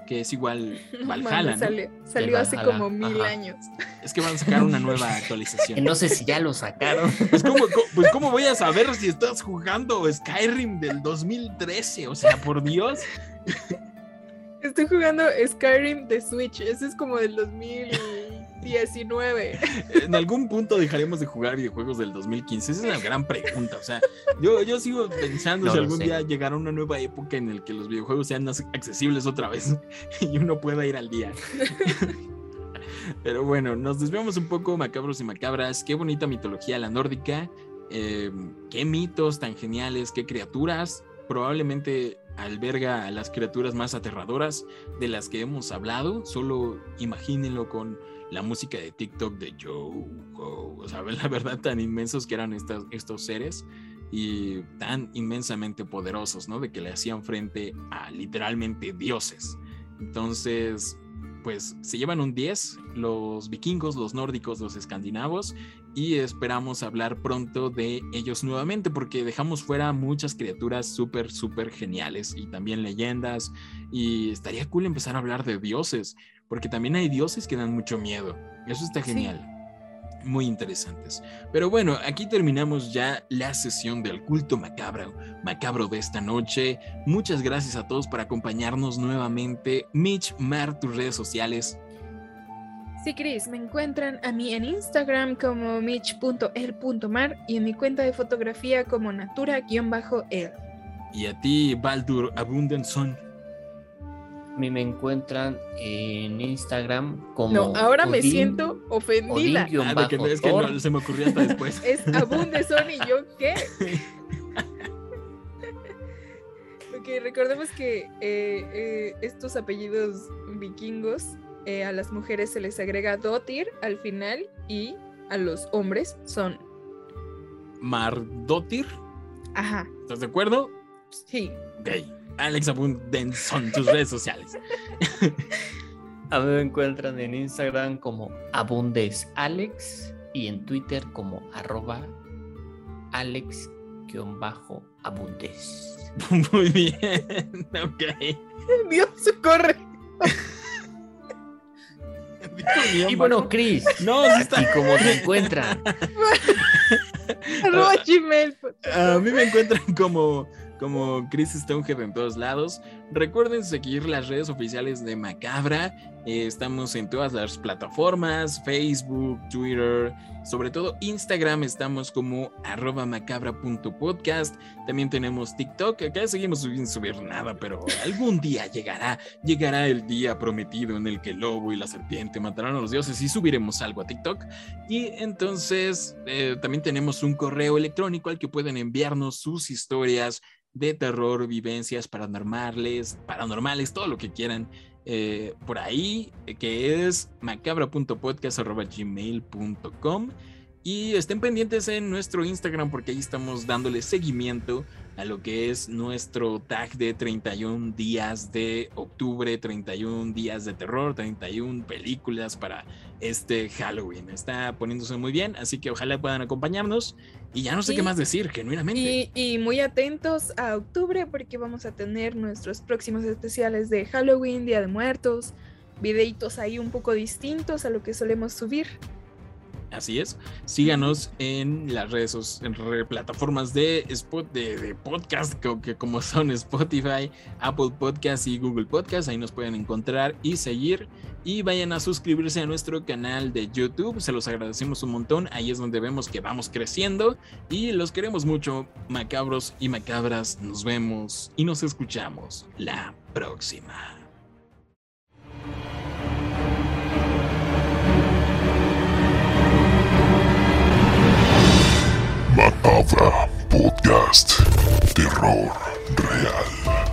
que es igual <laughs> Valhalla, salió, hace como mil ajá. años. Es que van a sacar una <laughs> nueva actualización. no sé si ya lo sacaron. <laughs> Pues ¿cómo, pues ¿cómo voy a saber si estás jugando Skyrim del 2013? O sea, por Dios. Estoy jugando Skyrim de Switch. Ese es como del 2019. <laughs> En algún punto dejaremos de jugar videojuegos del 2015. Esa es la gran pregunta. O sea, yo, yo sigo pensando No si algún sé. día llegará una nueva época en la que los videojuegos sean más accesibles otra vez <laughs> y uno pueda ir al día. <laughs> Pero bueno, nos desviamos un poco, macabros y macabras. Qué bonita mitología la nórdica. eh, qué mitos tan geniales, qué criaturas. Probablemente alberga a las criaturas más aterradoras de las que hemos hablado. Solo imagínenlo con la música de TikTok de Joe, o sea, <laughs> la verdad tan inmensos que eran estos seres y tan inmensamente poderosos, ¿no? De que le hacían frente a literalmente dioses. Entonces, pues se llevan un 10 los vikingos, los nórdicos, los escandinavos y esperamos hablar pronto de ellos nuevamente porque dejamos fuera muchas criaturas súper, súper geniales y también leyendas y estaría cool empezar a hablar de dioses porque también hay dioses que dan mucho miedo. Eso está genial. Muy interesantes. Pero bueno, aquí terminamos ya la sesión del culto macabro, macabro de esta noche. Muchas gracias a todos por acompañarnos nuevamente. Mitch, Mar, tus redes sociales. Sí, Chris, me encuentran a mí en Instagram como mitch.el.mar y en mi cuenta de fotografía como natura-el. Y a ti, Baldur Abundanson. A mí me encuentran en Instagram como. No, ahora me siento ofendida. Ah, que, es que no, se me ocurrió hasta después. <laughs> es Abundanson y yo qué. <laughs> ok, recordemos que eh, eh, estos apellidos vikingos eh, a las mujeres se les agrega dotir al final y a los hombres son Mardotir. Ajá. ¿Estás de acuerdo? Sí. Ok. Alex Abundenson, tus redes sociales. <laughs> A mí me encuentran en Instagram como AbundesAlex y en Twitter como arroba alex-abundes. <laughs> Muy bien, ok. Dios, corre. y bueno, Chris, no, ¿y cómo te encuentran? <laughs> Arroba Gmail. A mí me encuentran como como Chris Stonehead en todos lados. Recuerden seguir las redes oficiales de Macabra. Eh, estamos en todas las plataformas, Facebook, Twitter, sobre todo Instagram. Estamos como arroba macabra.podcast. También tenemos TikTok. Acá seguimos sin subir nada, pero algún día llegará. Llegará el día prometido en el que el lobo y la serpiente matarán a los dioses y subiremos algo a TikTok. Y entonces eh, también tenemos un correo electrónico al que pueden enviarnos sus historias de terror, vivencias paranormales, paranormales, todo lo que quieran eh, por ahí, que es macabra.podcast.gmail.com y estén pendientes en nuestro Instagram porque ahí estamos dándole seguimiento a lo que es nuestro tag de 31 días de octubre, 31 días de terror, 31 películas para este Halloween. Está poniéndose muy bien, así que ojalá puedan acompañarnos. Y ya no sé qué más decir, genuinamente. Y, y muy atentos a octubre porque vamos a tener nuestros próximos especiales de Halloween, Día de Muertos, videitos ahí un poco distintos a lo que solemos subir. Así es. Síganos en las redes, en plataformas de, spot, de, podcast, que, como son Spotify, Apple Podcast y Google Podcast. Ahí nos pueden encontrar y seguir. Y vayan a suscribirse a nuestro canal de YouTube. Se los agradecemos un montón. Ahí es donde vemos que vamos creciendo. Y los queremos mucho, macabros y macabras. Nos vemos y nos escuchamos la próxima. Macabra Podcast. Terror real.